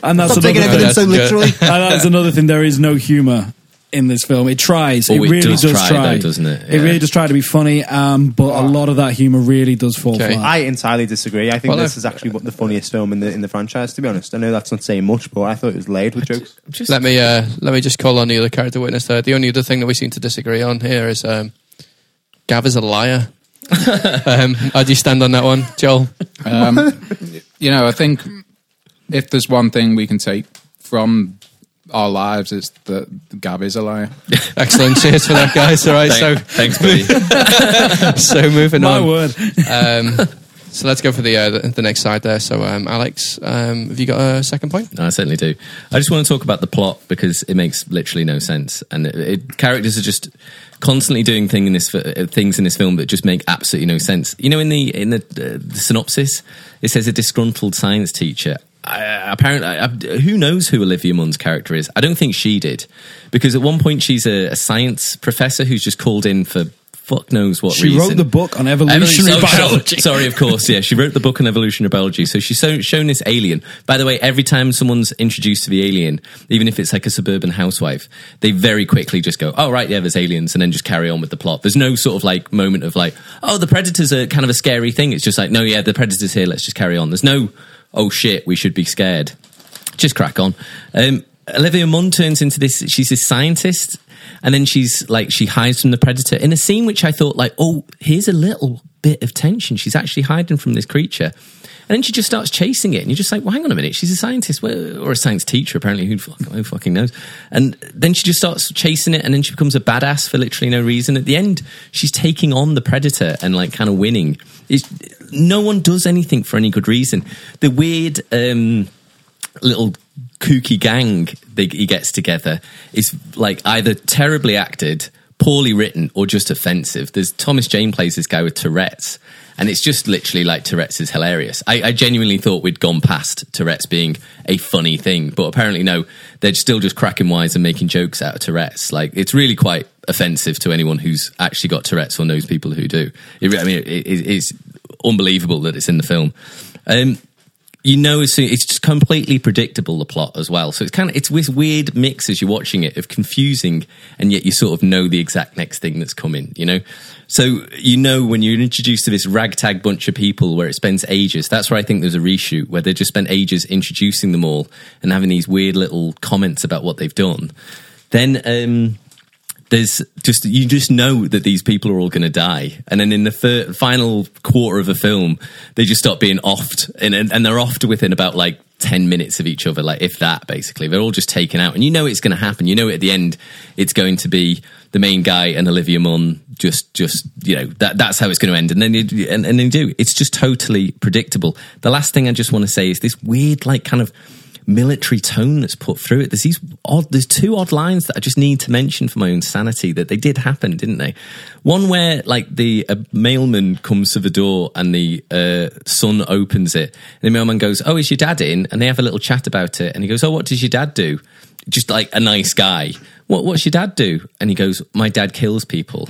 Speaker 1: and that's
Speaker 2: Stop taking
Speaker 1: another
Speaker 2: everything so literally.
Speaker 1: and that's another thing. There is no humor in this film. It tries.
Speaker 5: Oh,
Speaker 1: it
Speaker 5: it
Speaker 1: really
Speaker 5: does
Speaker 1: does,
Speaker 5: try,
Speaker 1: try,
Speaker 5: though, doesn't it?
Speaker 1: It really does try to be funny, um, but a lot of that humor really does fall
Speaker 3: Okay.
Speaker 1: flat.
Speaker 2: I entirely disagree. I think
Speaker 3: Well,
Speaker 2: this
Speaker 3: I-
Speaker 2: is actually what the funniest film in the in the franchise. To be honest, I know that's not saying much, but I thought it was laid with jokes.
Speaker 5: Just,
Speaker 3: let me uh, let me just call on the other character witness there. The only other thing that we seem to disagree on here is um, Gav is a liar. [laughs] um, how do you stand on that one, Joel?
Speaker 4: Um, you know, I think if there's one thing we can take from our lives, it's that Gav is a liar. [laughs]
Speaker 3: Excellent. Cheers for that, guys. All right, so
Speaker 5: Thanks, [laughs] buddy. [laughs]
Speaker 3: so moving
Speaker 1: My
Speaker 3: on.
Speaker 1: word.
Speaker 3: Um, so let's go for the uh, the, the next side there. So um, Alex, um, have you got a second point?
Speaker 5: No, I certainly do. I just want to talk about the plot because it makes literally no sense, and it, it, characters are just constantly doing thing in this uh, things in this film that just make absolutely no sense. You know, in the in the, uh, the synopsis, it says a disgruntled science teacher. I, apparently, I, who knows who Olivia Munn's character is? I don't think she did, because at one point she's a, a science professor who's just called in for fuck knows what
Speaker 1: She
Speaker 5: reason.
Speaker 1: wrote the book on evolutionary
Speaker 5: Evolution- oh,
Speaker 1: biology.
Speaker 5: Sorry, sorry, of course, yeah. She wrote the book on evolutionary biology. So she's so, shown this alien. By the way, every time someone's introduced to the alien, even if it's like a suburban housewife, they very quickly just go, oh, right, yeah, there's aliens, and then just carry on with the plot. There's no sort of like moment of like, oh, the predators are kind of a scary thing. It's just like, no, yeah, the predator's here, let's just carry on. There's no, oh shit, we should be scared. Just crack on. Um, Olivia Munn turns into this, she's this scientist and then she's like she hides from the predator in a scene which I thought like oh here's a little bit of tension she's actually hiding from this creature and then she just starts chasing it and you're just like well hang on a minute she's a scientist or a science teacher apparently who, who fucking knows? And then she just starts chasing it and then she becomes a badass for literally no reason. At the end she's taking on the predator and like kind of winning. It's, no one does anything for any good reason. The weird um little kooky gang that he gets together is like either terribly acted, poorly written, or just offensive. There's Thomas Jane plays this guy with Tourette's, and it's just literally like Tourette's is hilarious. I, I genuinely thought we'd gone past Tourette's being a funny thing, but apparently no, they're still just cracking wise and making jokes out of Tourette's. Like it's really quite offensive to anyone who's actually got Tourette's or knows people who do. It, I mean, it, it, it's unbelievable that it's in the film. Um, you know soon, it's just completely predictable the plot as well. So it's kind of it's this weird mix as you're watching it of confusing and yet you sort of know the exact next thing that's coming you know? So you know when you're introduced to this ragtag bunch of people where it spends ages that's where i think there's a reshoot where they just spent ages introducing them all and having these weird little comments about what they've done. Then um there's just you just know that these people are all going to die, and then in the final quarter of a film, they just stop being offed, and and and they're offed within about like ten minutes of each other, like if that. Basically, they're all just taken out, and you know it's going to happen. You know at the end, it's going to be the main guy and Olivia Munn. Just just you know that that's how it's going to end, and then you, and and they do. It's just totally predictable. The last thing I just want to say is this weird, like kind of military tone that's put through it. There's these odd, there's two odd lines that I just need to mention for my own sanity that they did happen, didn't they? One where like the mailman comes to the door and the uh, son opens it, and the mailman goes, "Oh, is your dad in?" And they have a little chat about it, and he goes, "Oh, what does your dad do?" Just like a nice guy. What What's your dad do? And he goes, "My dad kills people."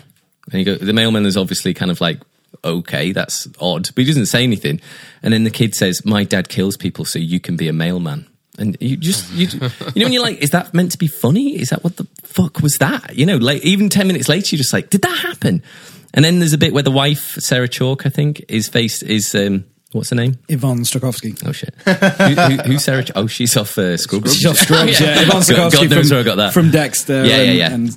Speaker 5: And he goes, the mailman is obviously kind of like, okay, that's odd, but he doesn't say anything. And then the kid says, "My dad kills people, so you can be a mailman." And you just, you, you know, when you're like, is that meant to be funny? Is that what the fuck was that? You know, like even 10 minutes later, you're just like, did that happen? And then there's a bit where the wife, Sarah Chalk, I think, is faced, is, um, what's her name?
Speaker 1: Yvonne Strahovski.
Speaker 5: Oh shit. who, who, who's Sarah? Ch- oh, she's off uh, Scrubs.
Speaker 1: She's off Scrubs, [laughs] yeah. Yvonne
Speaker 5: God,
Speaker 1: Strahovski
Speaker 5: God knows
Speaker 1: from,
Speaker 5: where I got that.
Speaker 1: from Dexter.
Speaker 5: Yeah, yeah,
Speaker 1: and-
Speaker 5: yeah.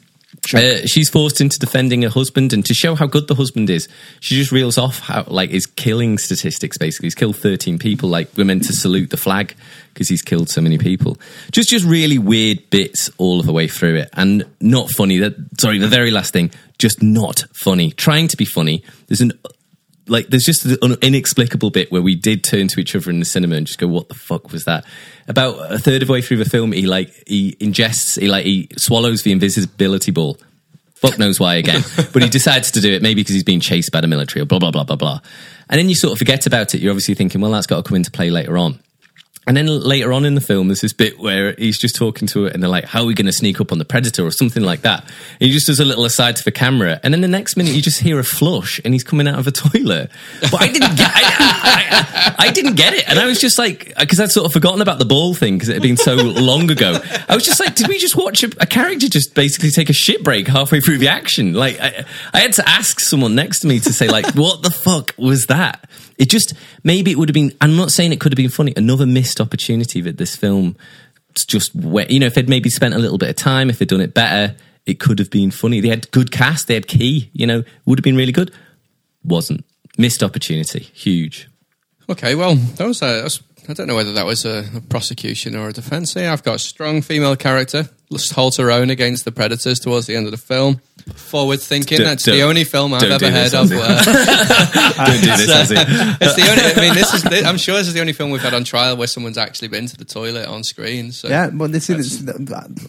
Speaker 1: And
Speaker 5: Uh, she's forced into defending her husband, and to show how good the husband is, she just reels off how like his killing statistics. Basically, he's killed thirteen people. Like we're meant to salute the flag because he's killed so many people. Just, just really weird bits all the way through it, and not funny. That sorry, the very last thing, just not funny. Trying to be funny. There's an like there's just an inexplicable bit where we did turn to each other in the cinema and just go, "What the fuck was that?" About a third of the way through the film, he like he ingests, he like he swallows the invisibility ball. Fuck knows why again, [laughs] but he decides to do it maybe because he's being chased by the military or blah blah blah blah blah. And then you sort of forget about it. You're obviously thinking, well, that's got to come into play later on. And then later on in the film, there's this bit where he's just talking to it, and they're like, "How are we going to sneak up on the predator?" or something like that. And he just does a little aside to the camera, and then the next minute you just hear a flush, and he's coming out of a [laughs] toilet. But I didn't get, I, I, I didn't get it, and I was just like, because I'd sort of forgotten about the ball thing because it had been so long ago. I was just like, did we just watch a, a character just basically take a shit break halfway through the action? Like, I, I had to ask someone next to me to say, like, what the fuck was that? It just maybe it would have been. I'm not saying it could have been funny. Another missed opportunity that this film just wet. You know, if they'd maybe spent a little bit of time, if they'd done it better, it could have been funny. They had good cast. They had key. You know, would have been really good. Wasn't missed opportunity. Huge.
Speaker 3: Okay, well, that was, a, that was I don't know whether that was a, a prosecution or a defence. Here, I've got a strong female character, holds her own against the predators towards the end of the film. Forward thinking.
Speaker 5: Don't-
Speaker 3: That's the only film I've ever heard
Speaker 5: this,
Speaker 3: of. Where, [laughs]
Speaker 5: Don't do this,
Speaker 3: it's,
Speaker 5: Ozzy.
Speaker 3: uh, it's the only. I mean, this is. I'm sure this is the only film we've had on trial where someone's actually been to the toilet on screen. So
Speaker 2: Yeah, but this is.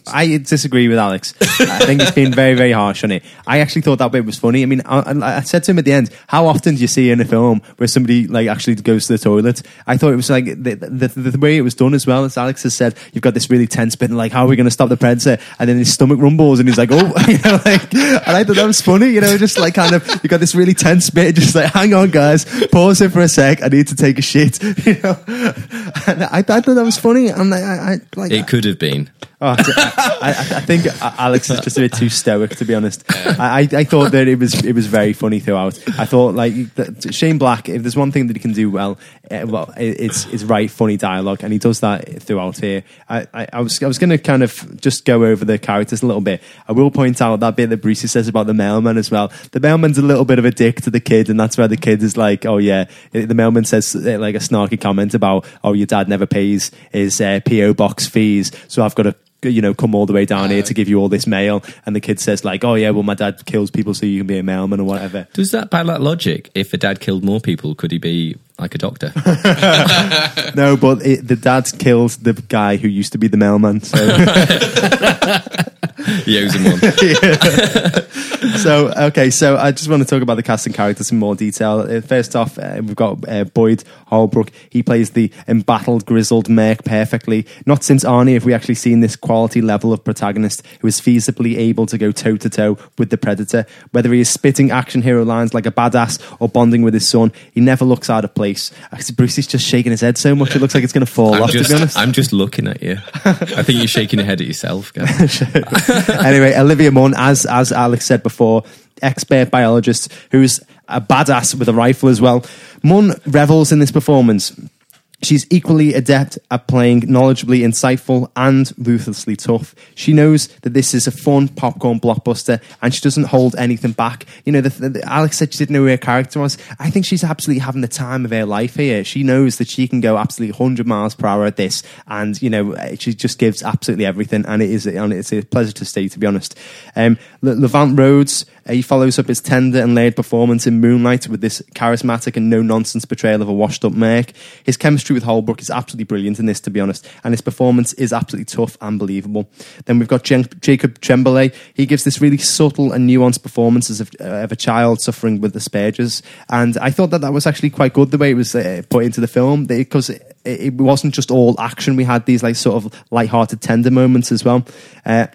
Speaker 2: I disagree with Alex. I think it's been very, very harsh on it. I actually thought that bit was funny. I mean, I, I I said to him at the end, "How often do you see in a film where somebody like actually goes to the toilet?" I thought it was like the, the, the, the way it was done as well. As Alex has said, you've got this really tense bit, and like, how are we going to stop the predator? And then his stomach rumbles, and he's like, "Oh," [laughs] you know, like, and I thought that was funny. You know, just like kind of you got this really tense bit, just like, hang on, guys, pause it for a sec. I need to take a shit. [laughs] You know, and I, I thought that was funny, and I, I, I like
Speaker 5: It could have been.
Speaker 2: Oh, I, I, I think Alex is just a bit too stoic, to be honest. I, I, thought that it was it was very funny throughout. I thought like that Shane Black, if there's one thing that he can do well, uh, well, it- it's it's write funny dialogue, and he does that throughout here. I, I, I was I was going to kind of just go over the characters a little bit. I will point out that bit that Brucey says about the mailman as well. The mailman's a little bit of a dick to the kid, and that's where the kid is like, oh yeah. The mailman says uh, like a snarky comment about, oh your dad never pays his uh, PO box fees, so I've got to you know, come all the way down here to give you all this mail. And the kid says, like, oh, yeah, well, my dad kills people so you can be a mailman or whatever.
Speaker 5: Does that by that logic? If a dad killed more people, could he be like a doctor? [laughs] [laughs]
Speaker 2: no, but it, the dad kills the guy who used to be the mailman. So, [laughs]
Speaker 5: he owes him one.
Speaker 2: so okay, so I just want to talk about the cast and characters in more detail. Uh, First off, uh, we've got uh, Boyd Holbrook. He plays the embattled, grizzled Merc perfectly. Not since Arnie have we actually seen this quality level of protagonist who is feasibly able to go toe to toe with the Predator. Whether he is spitting action hero lines like a badass or bonding with his son, he never looks out of place. Actually, Bruce is just shaking his head so much it looks like it's going to fall
Speaker 5: I'm
Speaker 2: off. to be honest.
Speaker 5: I'm just looking at you. I think you're shaking your head at yourself, guys. [laughs]
Speaker 2: anyway, Olivia Munn, as as Alex said before, expert biologist who's a badass with a rifle as well. Munn revels in this performance. She's equally adept at playing knowledgeably insightful and ruthlessly tough. She knows that this is a fun popcorn blockbuster and she doesn't hold anything back. You know, the, the, Alex said she didn't know who her character was. I think she's absolutely having the time of her life here. She knows that she can go absolutely 100 miles per hour at this and, you know, she just gives absolutely everything and it is and it's a pleasure to see, to be honest. Um, Le- Levant Rhodes, uh, he follows up his tender and layered performance in Moonlight with this charismatic and no nonsense portrayal of a washed up Merc. His chemistry with Holbrook is absolutely brilliant in this, to be honest, and his performance is absolutely tough and believable. Then we've got Jen- Jacob Tremblay. He gives this really subtle and nuanced performance as of, uh, of a child suffering with Asperger's, and I thought that that was actually quite good the way it was uh, put into the film because it, it wasn't just all action. We had these like sort of light-hearted, tender moments as well. Uh,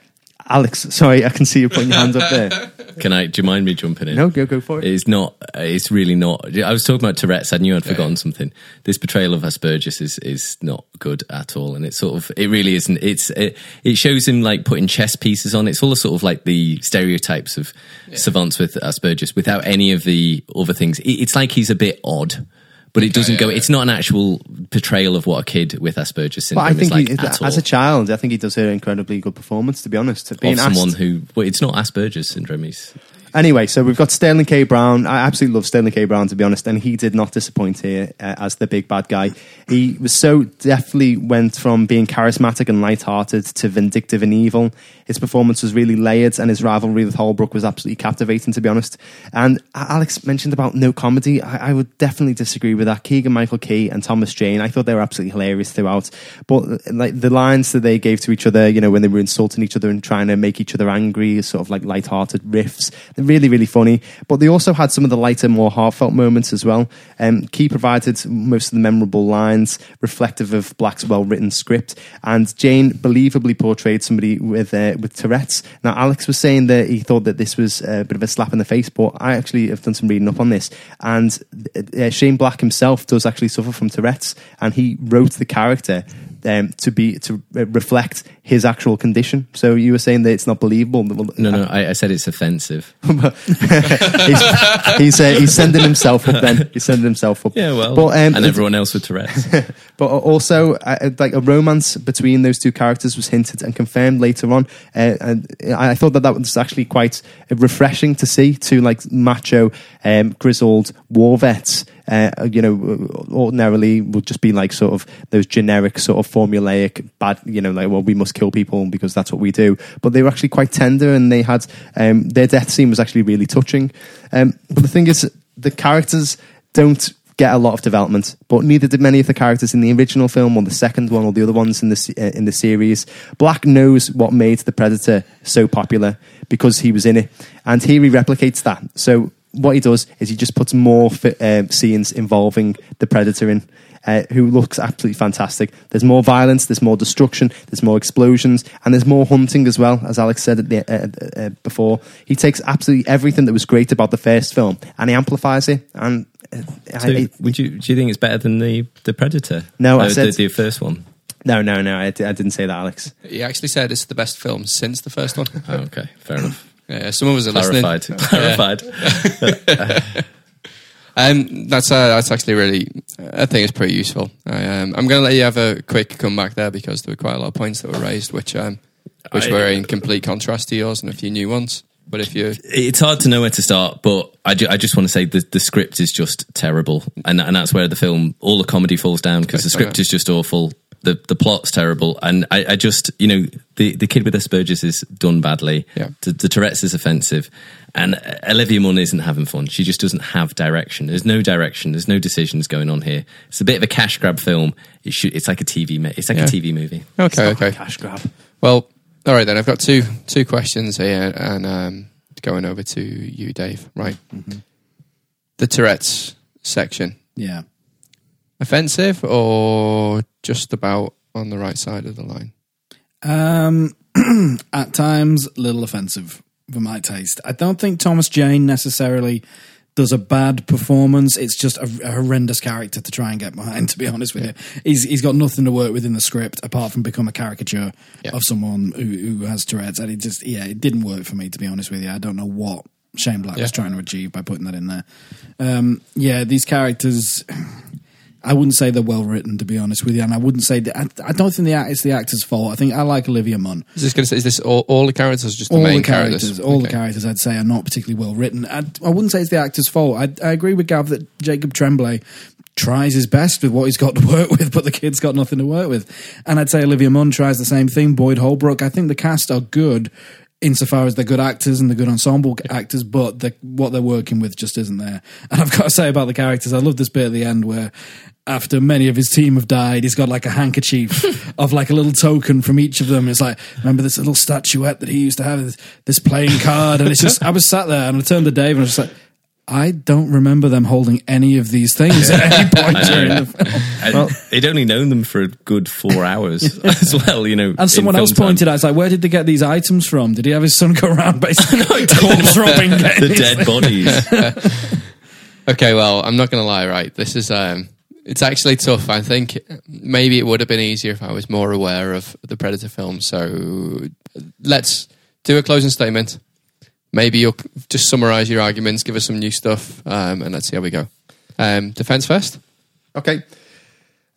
Speaker 2: Alex, sorry, I can see you putting your hands up there. [laughs]
Speaker 5: Can I? Do you mind me jumping in?
Speaker 2: No, go go for it.
Speaker 5: It's not. It's really not. I was talking about Tourette's. I knew I'd forgotten something. This portrayal of Asperger's is is not good at all, and it's sort of. It really isn't. It's it, it shows him like putting chess pieces on. It's all sort of like the stereotypes of savants with Asperger's without any of the other things. It, it's like he's a bit odd. But it doesn't
Speaker 3: yeah,
Speaker 5: go.
Speaker 3: yeah.
Speaker 5: It's not an actual portrayal of what a kid with Asperger's
Speaker 2: But
Speaker 5: syndrome
Speaker 2: I think
Speaker 5: is like
Speaker 2: he,
Speaker 5: at
Speaker 2: as
Speaker 5: all.
Speaker 2: a child, I think he does an incredibly good performance. To be honest, being
Speaker 5: of
Speaker 2: asked-
Speaker 5: someone who, well, it's not Asperger's syndrome. He's
Speaker 2: Anyway, so we've got Sterling K. Brown. I absolutely love Sterling K. Brown, to be honest, and he did not disappoint here uh, as the big bad guy. He was so definitely went from being charismatic and light-hearted to vindictive and evil. His performance was really layered, and his rivalry with Holbrook was absolutely captivating, to be honest. And Alex mentioned about no comedy. I, I would definitely disagree with that. Keegan Michael Key and Thomas Jane, I thought they were absolutely hilarious throughout. But like the lines that they gave to each other, you know, when they were insulting each other and trying to make each other angry, sort of like light-hearted riffs, really, really funny. But they also had some of the lighter, more heartfelt moments as well. Um, Key provided most of the memorable lines, reflective of Black's well-written script, and Jane believably portrayed somebody with uh, with Tourette's. Now, Alex was saying that he thought that this was a bit of a slap in the face, but I actually have done some reading up on this, and uh, Shane Black himself does actually suffer from Tourette's, and he wrote the character um, to be to uh, reflect his actual condition. So you were saying that it's not believable.
Speaker 5: no, no. I, I said it's offensive. [laughs]
Speaker 2: he's he's, uh, he's sending himself up. Then he's sending himself up.
Speaker 5: Yeah, well,
Speaker 2: but um,
Speaker 5: and everyone else with Tourette's. [laughs]
Speaker 2: but also uh, like a romance between those two characters was hinted and confirmed later on uh, and i thought that that was actually quite refreshing to see two like macho um, grizzled war vets uh, you know ordinarily would just be like sort of those generic sort of formulaic bad you know like well we must kill people because that's what we do but they were actually quite tender and they had um, their death scene was actually really touching um, but the thing is the characters don't get a lot of development, but neither did many of the characters in the original film or the second one or the other ones in the uh, in the series. Black knows what made the Predator so popular because he was in it, and here he replicates that. So what he does is he just puts more fi- uh, scenes involving the Predator in. Uh, who looks absolutely fantastic. There's more violence, there's more destruction, there's more explosions, and there's more hunting as well. As Alex said at the, uh, uh, before, he takes absolutely everything that was great about the first film and he amplifies it. And uh,
Speaker 5: So
Speaker 2: I,
Speaker 5: would you? Do you think it's better than the the Predator?
Speaker 2: No, I
Speaker 5: Uh,
Speaker 2: said-
Speaker 5: the, the first one.
Speaker 2: No, no, no. I, I didn't say that, Alex.
Speaker 3: He actually said it's the best film since the first one.
Speaker 5: Oh, okay, fair enough.
Speaker 3: Yeah, some of us are listening.
Speaker 5: Clarified. Clarified. [laughs]
Speaker 3: Um, that's uh, that's actually really, I think it's pretty useful. I, um, I'm going to let you have a quick comeback there because there were quite a lot of points that were raised, which um, which
Speaker 5: I-
Speaker 3: were in complete contrast to yours, and a few new ones. But if you,
Speaker 5: It's hard to know where to start, but I, ju- I just want to say the, the script is just terrible, and and that's where the film all the comedy falls down because the script is just awful. The the plot's terrible, and I, I just you know the the kid with Asperger's is done badly.
Speaker 3: Yeah.
Speaker 5: The, the Tourette's is offensive, and Olivia Munn isn't having fun. She just doesn't have direction. There's no direction. There's no decisions going on here. It's a bit of a cash grab film. It should, it's like a TV. It's like
Speaker 3: Yeah.
Speaker 5: a TV movie.
Speaker 3: okay, okay,
Speaker 2: Cash grab.
Speaker 3: well, all right then. I've got two two questions here, and um, going over to you, Dave. Right, the Tourette's section
Speaker 1: Yeah.
Speaker 3: Offensive or just about on the right side of the line?
Speaker 1: Um, [clears throat] at times, a little offensive for my taste. I don't think Thomas Jane necessarily does a bad performance. It's just a, a horrendous character to try and get behind. [laughs] To be honest with you, he's he's got nothing to work with in the script apart from become a caricature
Speaker 3: Yeah.
Speaker 1: of someone who, who has Tourette's. And it just yeah, it didn't work for me. To be honest with you, I don't know what Shane Black was trying to achieve by putting that in there. Um, yeah, these characters. I wouldn't say they're well written, to be honest with you, and I wouldn't say that. I, I don't think the act, it's the actor's fault. I think I like Olivia Munn.
Speaker 3: Is this going to say? Is this all, all the characters, or just the
Speaker 1: all
Speaker 3: main
Speaker 1: the characters, all the characters, I'd say are not particularly well written. I, I wouldn't say it's the actor's fault. I, I agree with Gav that Jacob Tremblay tries his best with what he's got to [laughs] work with, but the kid's got nothing to work with. And I'd say Olivia Munn tries the same thing. Boyd Holbrook. I think the cast are good insofar as they're good actors and they're good ensemble actors, but the, what they're working with just isn't there. And I've got to say about the characters, I love this bit at the end where after many of his team have died, he's got like a handkerchief [laughs] of like a little token from each of them. It's like, remember this little statuette that he used to have, this, this playing card? And it's just, I was sat there and I turned to Dave and I was just like, I don't remember them holding any of these things at any [laughs] point during the film.
Speaker 5: And they'd only known them for a good four hours [laughs] as well, you know.
Speaker 1: And someone else pointed out, it's like, where did they get these items from? Did he have his son go around basically corpse robbing?
Speaker 5: the dead bodies.
Speaker 3: Okay, well, I'm not going to lie, right? This is um, it's actually tough. I think maybe it would have been easier if I was more aware of the Predator film. So let's do a closing statement. Maybe you'll just summarize your arguments, give us some new stuff, um, and let's see how we go. Um, defense first.
Speaker 2: Okay.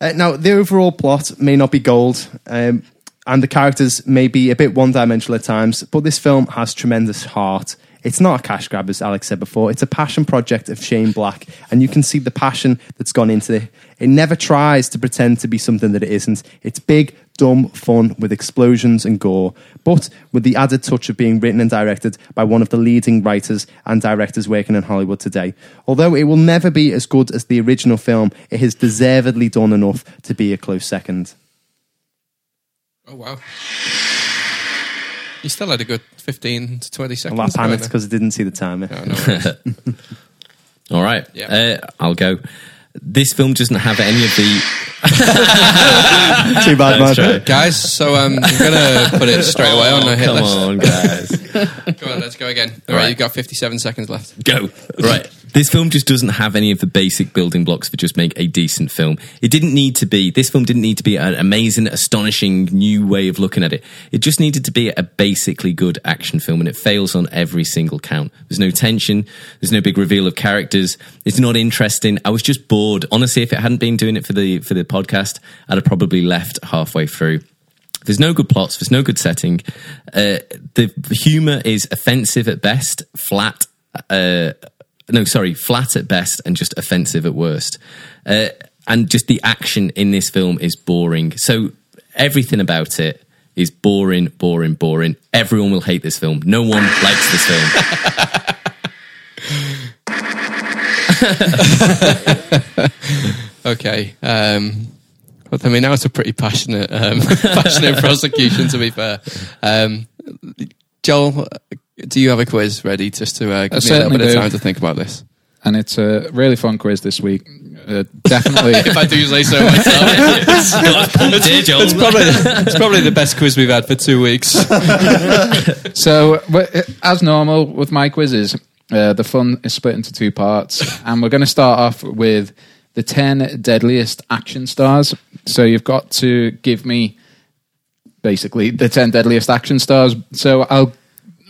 Speaker 2: Uh, now, the overall plot may not be gold, um, and the characters may be a bit one dimensional at times, but this film has tremendous heart. It's not a cash grab, as Alex said before. It's a passion project of Shane Black, and you can see the passion that's gone into it. It never tries to pretend to be something that it isn't. It's big, dumb fun with explosions and gore, but with the added touch of being written and directed by one of the leading writers and directors working in Hollywood today. Although it will never be as good as the original film, it has deservedly done enough to be a close second.
Speaker 3: Oh wow! You still had a good 15 to 20 seconds.
Speaker 2: Well, I
Speaker 3: going
Speaker 2: panicked because I didn't see the timer.
Speaker 3: Oh, no. [laughs]
Speaker 5: All right.
Speaker 3: Yeah.
Speaker 5: Uh, I'll go. This film doesn't have any of the.
Speaker 2: Too bad,
Speaker 5: Let's
Speaker 2: man.
Speaker 3: Guys, so um, I'm going to put it straight away on the
Speaker 5: Oh,
Speaker 3: hit
Speaker 5: come
Speaker 3: list.
Speaker 5: on, guys. [laughs]
Speaker 3: Go on, let's go again. All
Speaker 5: All
Speaker 3: right,
Speaker 5: right.
Speaker 3: you've got 57 seconds left.
Speaker 5: Go. Right. This film just doesn't have any of the basic building blocks for just make a decent film. It didn't need to be, this film didn't need to be an amazing, astonishing new way of looking at it. It just needed to be a basically good action film and it fails on every single count. There's no tension. There's no big reveal of characters. It's not interesting. I was just bored. Honestly, if it hadn't been doing it for the, for the podcast, I'd have probably left halfway through. There's no good plots. There's no good setting. Uh, the humor is offensive at best, flat. Uh, no, sorry, flat at best, and just offensive at worst. Uh, and just the action in this film is boring. So everything about it is boring, boring, boring. Everyone will hate this film. No one [laughs] likes this film. [laughs]
Speaker 3: Okay. Um, but I mean, that was a pretty passionate, um, [laughs] passionate prosecution, to be fair. Um, Joel, do you have a quiz ready just to uh, give me a little
Speaker 4: certainly
Speaker 3: bit of time to think about this?
Speaker 4: and it's a really fun quiz this week. Uh, definitely. [laughs]
Speaker 3: If I do say so myself. [laughs]
Speaker 5: Dear Joel.
Speaker 3: it's, probably, it's probably the best quiz we've had for two weeks. [laughs]
Speaker 4: So, but, uh, as normal with my quizzes, uh, the fun is split into two parts, and we're going to start off with the ten deadliest action stars. So you've got to give me basically the ten deadliest action stars. So I'll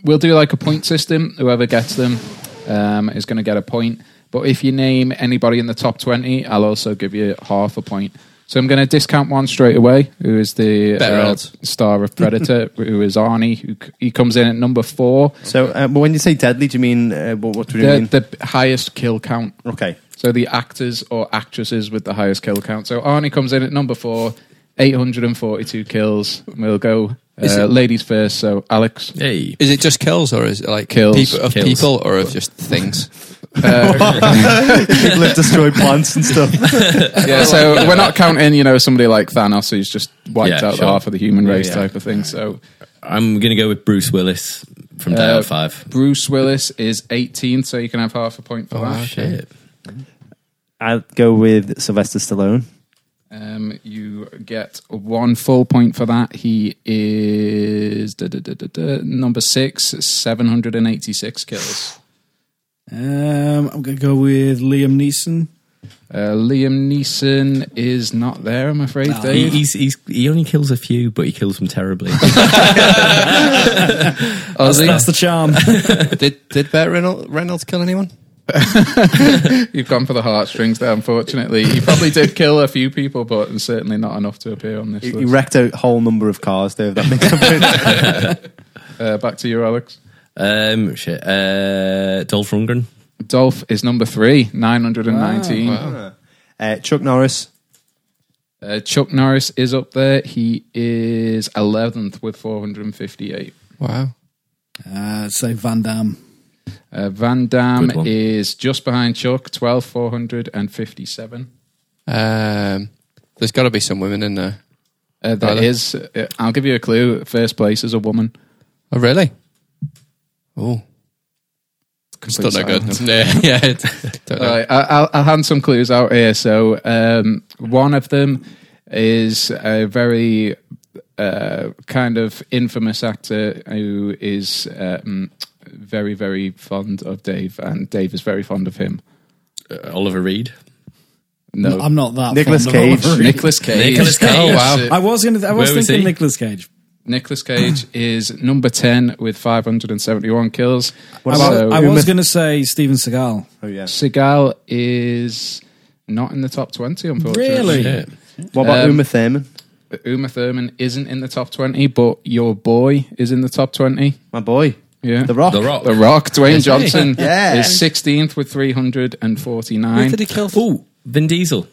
Speaker 4: we'll do like a point system. Whoever gets them um, is going to get a point. But if you name anybody in the top twenty, I'll also give you half a point. So I'm going to discount one straight away, who is the uh, star of Predator, [laughs] who is Arnie. Who he comes in at number four,
Speaker 2: So, uh, when you say deadly, do you mean uh, what, what do you
Speaker 4: the,
Speaker 2: mean?
Speaker 4: the highest kill count.
Speaker 2: okay.
Speaker 4: So the actors or actresses with the highest kill count. So Arnie comes in at number four, 842 kills. We'll go uh,
Speaker 3: it-
Speaker 4: ladies first. So Alex,
Speaker 5: Hey.
Speaker 3: Is it just kills or is it like
Speaker 4: Kills.
Speaker 3: people, of
Speaker 5: Kills.
Speaker 3: people or of just things? [laughs]
Speaker 2: People have destroyed plants and stuff. [laughs]
Speaker 4: yeah. So we're not counting, you know, somebody like Thanos who's just wiped
Speaker 5: Yeah,
Speaker 4: out
Speaker 5: sure.
Speaker 4: half of the human race
Speaker 2: yeah.
Speaker 4: type of thing. So
Speaker 5: I'm going to go with Bruce Willis from Day
Speaker 4: Uh,
Speaker 5: Out 5.
Speaker 4: Bruce Willis is 18, so you can have half a point for
Speaker 5: Oh,
Speaker 4: that.
Speaker 5: shit.
Speaker 2: I'll go with Sylvester Stallone.
Speaker 4: Um, you get one full point for that. He is da, da, da, da, da, number six, 786 kills.
Speaker 1: Um, I'm going to go with Liam Neeson.
Speaker 4: Uh, Liam Neeson is not there, I'm afraid,
Speaker 5: He,
Speaker 4: Dave.
Speaker 5: he's, he's, he only kills a few, but he kills them terribly. [laughs]
Speaker 4: Ozzy,
Speaker 1: That's the charm. [laughs]
Speaker 3: did did Burt Reynolds, Reynolds kill anyone? [laughs]
Speaker 4: you've gone for the heartstrings there, unfortunately. He probably did kill a few people, but certainly not enough to appear on this
Speaker 2: He, he
Speaker 4: list.
Speaker 2: wrecked a whole number of cars there. That makes [laughs] sense.
Speaker 4: Uh, back to you, Alex.
Speaker 5: um, shit. Uh, Dolph Lundgren.
Speaker 4: Dolph is number three, 919.
Speaker 2: uh, Chuck Norris.
Speaker 4: Uh, Chuck Norris is up there. He is 11th with 458.
Speaker 3: Wow.
Speaker 1: Uh, say Van Damme.
Speaker 4: Uh, Van
Speaker 5: one.
Speaker 4: is just behind Chuck, 12,457.
Speaker 3: Um, there's got to be some women in there.
Speaker 4: Uh, there is. uh, I'll give you a clue. First place is a woman.
Speaker 3: Oh, really? Oh, still no good. [laughs] Yeah, yeah. [laughs] don't know.
Speaker 4: Right, I- I'll, I'll hand some clues out here. So, um, one of them is a very uh, kind of infamous actor who is um, very, very fond of Dave, and Dave is very fond of him.
Speaker 5: Uh, Oliver Reed.
Speaker 4: No,
Speaker 1: I'm not that.
Speaker 2: Nicolas
Speaker 1: fond of
Speaker 2: Cage.
Speaker 4: Nicolas Cage.
Speaker 5: Nicolas Cage.
Speaker 3: Oh, wow.
Speaker 1: I was [sighs] going to. I was
Speaker 5: Where
Speaker 1: thinking Nicolas Cage.
Speaker 4: Nicolas Cage is number 10 with 571 kills.
Speaker 2: What
Speaker 1: I,
Speaker 2: about-
Speaker 4: so,
Speaker 1: I was going to say Steven Seagal.
Speaker 2: Oh yeah.
Speaker 4: Seagal is not in the top 20, unfortunately.
Speaker 1: Really?
Speaker 5: Yeah.
Speaker 2: What about
Speaker 4: Um,
Speaker 2: Uma Thurman?
Speaker 4: Uma Thurman isn't in the top 20, but your boy is in the top 20.
Speaker 2: My boy,
Speaker 4: Yeah.
Speaker 2: The Rock.
Speaker 5: The Rock.
Speaker 4: The Rock, Dwayne
Speaker 3: Is he?
Speaker 4: Johnson, [laughs]
Speaker 2: Yeah.
Speaker 4: is 16th with 349.
Speaker 3: Who did he kill?
Speaker 5: Oh, Vin Diesel.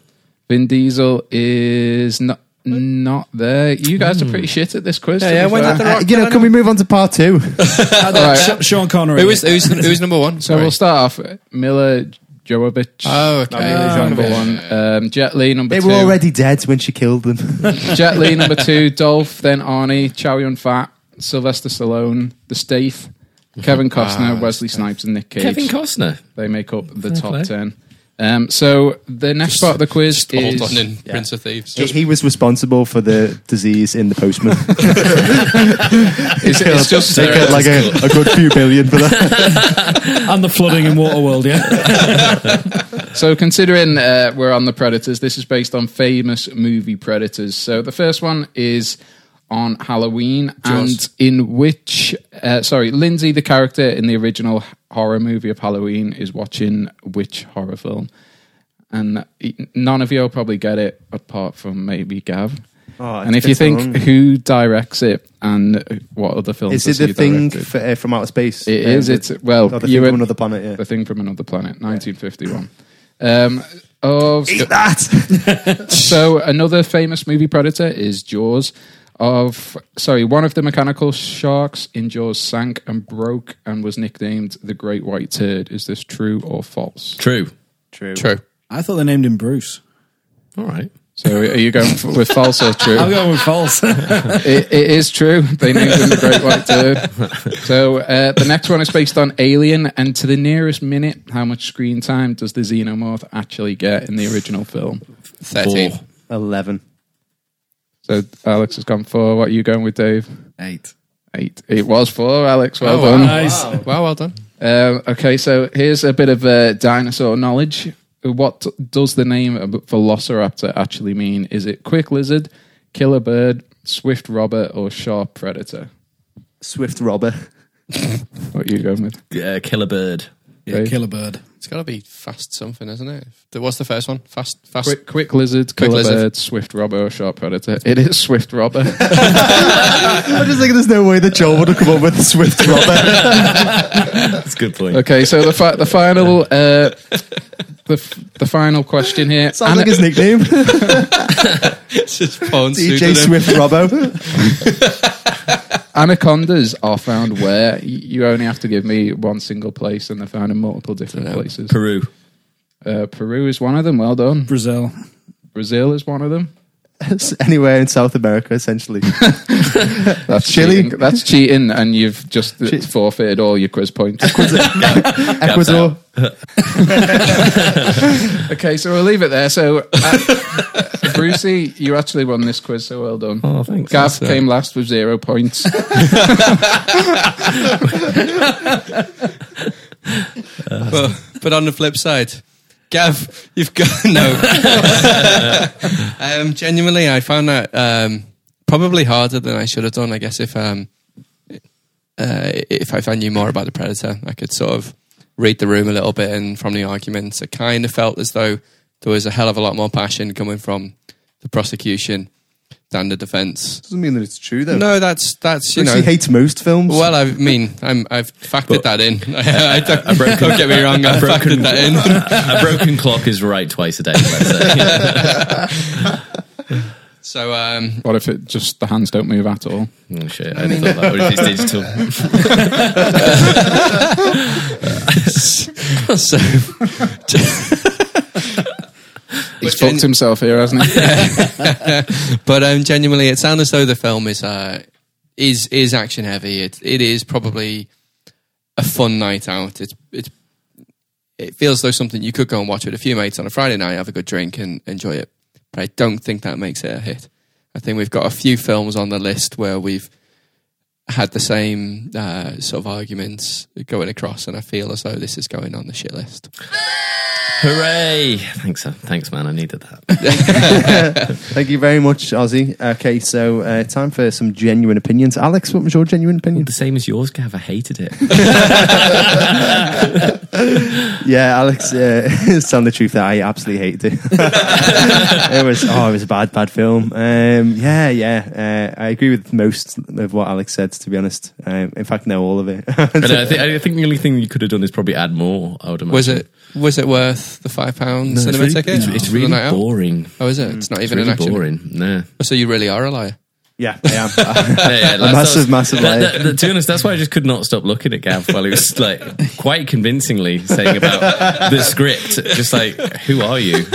Speaker 4: Vin Diesel is not not there. You guys are pretty shit at this quiz.
Speaker 3: Yeah, yeah, when did the
Speaker 2: Uh,
Speaker 3: Rock
Speaker 2: you know, can we move on to part two? [laughs]
Speaker 4: Right.
Speaker 1: Sh- Sean Connery.
Speaker 3: Who is who's who's number one?
Speaker 4: So we'll start off. Milla Jovovich.
Speaker 3: Oh, okay.
Speaker 4: is number one. Um, Jet Li number
Speaker 2: they
Speaker 4: two.
Speaker 2: were already dead when she killed them. [laughs]
Speaker 4: Jet Li number two. Dolph, then Arnie, Chow Yun Fat, Sylvester Stallone, The Staith, Kevin Costner,
Speaker 3: Ah,
Speaker 4: Wesley Snipes, and Nick Cage.
Speaker 5: Kevin Costner.
Speaker 4: They make up the
Speaker 5: Fair
Speaker 4: top
Speaker 5: play.
Speaker 4: ten. Um, so the next part of the quiz
Speaker 3: Hold
Speaker 4: is
Speaker 3: on in Prince of Thieves.
Speaker 2: he, he was responsible for the disease in the postman. [laughs]
Speaker 4: it's, [laughs] it's just
Speaker 2: they got like a, a good few billion for that. [laughs]
Speaker 1: and the flooding in Waterworld. Yeah.
Speaker 4: So, considering uh, we're on the Predators, this is based on famous movie Predators. So, the first one is on Halloween, and in which, uh, sorry, Lindsay, the character in the original horror movie of Halloween, is watching which horror film? And none of you will probably get it apart from maybe Gav.
Speaker 2: Oh,
Speaker 4: and if you think who directs it and what other films
Speaker 2: is it the thing for, uh, from outer space?
Speaker 4: It
Speaker 2: Uh,
Speaker 4: is. It's well,
Speaker 2: oh, the thing from another planet. Yeah.
Speaker 4: the thing from another planet, 1951. Um, of
Speaker 2: Eat that. [laughs]
Speaker 4: so another famous movie predator is Jaws. Of sorry, one of the mechanical sharks in Jaws sank and broke and was nicknamed the Great White Turd. Is this true or false?
Speaker 5: True.
Speaker 2: True.
Speaker 3: True.
Speaker 1: I thought they named him Bruce.
Speaker 5: All right.
Speaker 4: So are you going with false or true?
Speaker 1: I'm going with false. [laughs]
Speaker 4: it, it is true. They named him the Great White Turd. So uh, the next one is based on Alien, and to the nearest minute, how much screen time does the xenomorph actually get in the original film?
Speaker 3: Thirteen.
Speaker 5: Four.
Speaker 2: Eleven.
Speaker 4: So Alex has gone for what are you going with, Dave?
Speaker 1: Eight.
Speaker 4: Eight. It was four, Alex. Well
Speaker 3: Oh,
Speaker 4: done.
Speaker 1: Nice.
Speaker 3: Wow, well done.
Speaker 4: Um, okay, so here's a bit of uh, dinosaur knowledge. What does the name of Velociraptor actually mean? Is it quick lizard, killer bird, swift robber, or sharp predator?
Speaker 2: Swift robber. [laughs]
Speaker 4: What are you going with?
Speaker 5: Uh, Killer Bird.
Speaker 1: Yeah,
Speaker 4: Okay.
Speaker 1: kill a bird.
Speaker 3: It's got to be fast something, isn't it? The- What's the first one? Fast, fast.
Speaker 4: Quick, quick lizard,
Speaker 3: Quick
Speaker 4: killer
Speaker 3: lizard.
Speaker 4: bird, swift robber, or sharp predator? It is swift robber. [laughs]
Speaker 2: I'm just thinking there's no way that Joel would have come up with Swift robber.
Speaker 5: That's a good point.
Speaker 4: okay, so the fi- the final uh, the f- the final question here.
Speaker 2: Sounds
Speaker 4: Ana-
Speaker 2: like his nickname. [laughs]
Speaker 3: It's just porn
Speaker 2: DJ
Speaker 3: pseudonym.
Speaker 2: Swift Robbo. [laughs]
Speaker 4: Anacondas are found where? You only have to give me one single place, and they're found in multiple different
Speaker 3: Dunno.
Speaker 4: places.
Speaker 5: Peru.
Speaker 4: Uh, Peru is one of them. Well done.
Speaker 1: Brazil.
Speaker 4: Brazil is one of them. [laughs]
Speaker 2: Anywhere in South America, essentially. [laughs]
Speaker 4: That's
Speaker 2: Chile.
Speaker 4: cheating. That's cheating, and you've just uh, forfeited all your quiz points.
Speaker 2: Ecuador. [laughs]
Speaker 4: okay, so we'll leave it there. So, uh, Brucey, you actually won this quiz, so well done.
Speaker 5: Oh, thanks.
Speaker 4: Gav
Speaker 3: That's, uh,
Speaker 4: came last with zero points.
Speaker 3: but, but on the flip side, Gav, you've got [laughs] no. um, genuinely, I found that um, probably harder than I should have done. I guess if um, uh, if I knew more about the predator, I could sort of read the room a little bit. And from the arguments, it kind of felt as though there was a hell of a lot more passion coming from the prosecution than the defence.
Speaker 2: Doesn't mean that it's true, though.
Speaker 3: No, that's that's you
Speaker 2: Bruce
Speaker 3: know.
Speaker 2: Lee hates most films.
Speaker 3: Well, I mean, I'm, I've factored
Speaker 5: But-
Speaker 3: that in. [laughs] [laughs] I don't, don't get me wrong, I've factored that in.
Speaker 5: a broken clock is right twice a day. Let's say. [laughs]
Speaker 3: So, um,
Speaker 4: what if it just the hands don't move at all?
Speaker 5: oh shit! I thought that. What if it's digital?
Speaker 3: so
Speaker 4: He's
Speaker 3: But gen-
Speaker 4: fucked himself here, hasn't he? [laughs]
Speaker 3: but um, genuinely, it sounds as though the film is uh, is is action heavy. It it is probably a fun night out. It's it's it feels though something you could go and watch with a few mates on a Friday night, have a good drink, and enjoy it. But I don't think that makes it a hit. I think we've got a few films on the list where we've had the same uh, sort of arguments going across, and I feel as though this is going on the shit list. [laughs]
Speaker 5: Hooray! Thanks, uh, thanks, man. I needed that. [laughs]
Speaker 2: Thank you very much, Ozzy. Okay, so uh, time for some genuine opinions. Alex, what was your genuine opinion?
Speaker 5: The same as yours, Gav. I hated it. [laughs]
Speaker 2: Yeah, Alex, uh, [laughs] tell the truth that I absolutely hated it. it was oh, it was a bad, bad film. Um, yeah, yeah, uh, I agree with most of what Alex said. To be honest, um, in fact, no, all of it.
Speaker 5: But I think, I think the only thing you could have done is probably add more. I would imagine.
Speaker 3: Was it was it worth the five pound
Speaker 5: No, it's
Speaker 3: cinema
Speaker 5: really,
Speaker 3: ticket?
Speaker 5: It's, it's really boring.
Speaker 3: Oh, is it? It's not
Speaker 5: It's
Speaker 3: even
Speaker 5: really
Speaker 3: an action.
Speaker 5: boring. No.
Speaker 3: Oh, so you really are a liar.
Speaker 2: Yeah, I am. [laughs] [laughs]
Speaker 5: Yeah, yeah, that's-
Speaker 2: massive,
Speaker 5: that's-
Speaker 2: massive
Speaker 5: that- that- that- to be honest, that's why I just could not stop looking at Gav while he was like quite convincingly saying about the script. Just like, who are you?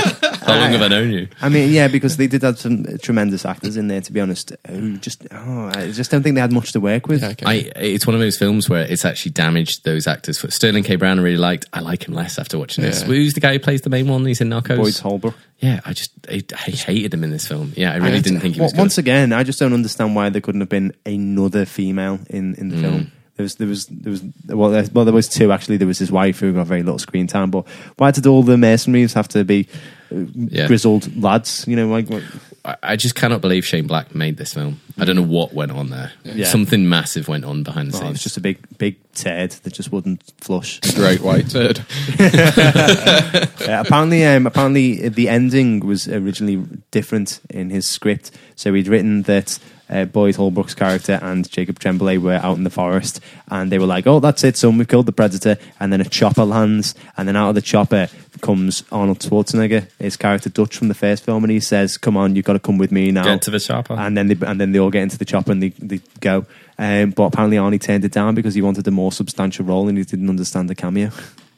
Speaker 5: How long have I known you?
Speaker 2: I mean, yeah, because they did have some tremendous actors in there. To be honest, who just oh, I just don't think they had much to work with.
Speaker 3: Yeah, okay.
Speaker 5: I, it's one of those films where it's actually damaged those actors. For Sterling K. Brown, I really liked. I like him less after watching this. Who's the guy who plays the main one? He's in Narcos.
Speaker 2: Boyd Holbrook.
Speaker 5: Yeah, I just I, I hated him in this film. Yeah, I really
Speaker 2: And
Speaker 5: didn't think he
Speaker 2: wa-
Speaker 5: was good.
Speaker 2: Once again, I just don't understand why there couldn't have been another female in, in the
Speaker 5: Mm.
Speaker 2: film. There was, there was, there was, well, there, well, there was two actually. There was his wife who got very little screen time. But why did all the mercenaries have to be uh,
Speaker 5: Yeah.
Speaker 2: grizzled lads? You know, like what-
Speaker 5: I, I just cannot believe Shane Black made this film. I don't know what went on there.
Speaker 2: Yeah.
Speaker 5: Something massive went on behind the
Speaker 2: well, it
Speaker 5: scenes.
Speaker 2: was just a big, big turd that just wouldn't flush.
Speaker 4: Great white turd. [laughs] [laughs]
Speaker 2: Uh, apparently, um, apparently, the ending was originally different in his script. So he'd written that uh, Boyd Holbrook's character and Jacob Tremblay were out in the forest, and they were like, "Oh, that's it, son, we've killed the predator." And then a chopper lands, and then out of the chopper comes Arnold Schwarzenegger, his character Dutch from the first film, and he says, "Come on, you've got to come with me now."
Speaker 5: Get to the chopper.
Speaker 2: and then they and then they all get into the chopper and they, they go. Um, but apparently Arnie turned it down because he wanted a more substantial role and he didn't understand the cameo.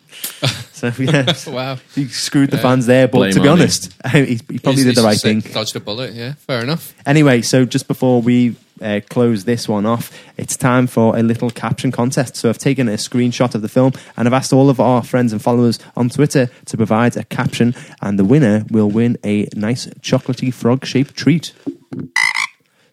Speaker 2: [laughs] so [laughs] yeah, [laughs]
Speaker 3: wow.
Speaker 2: he screwed the
Speaker 3: Yeah.
Speaker 2: fans there. But
Speaker 5: Blame
Speaker 2: to be honest, [laughs] he, he probably
Speaker 3: He's-
Speaker 2: did the right thing.
Speaker 3: Dodged a bullet. Yeah, fair enough.
Speaker 2: Anyway, so just before we uh, close this one off, it's time for a little caption contest. So I've taken a screenshot of the film and I've asked all of our friends and followers on Twitter to provide a caption, and the winner will win a nice chocolatey frog shaped treat.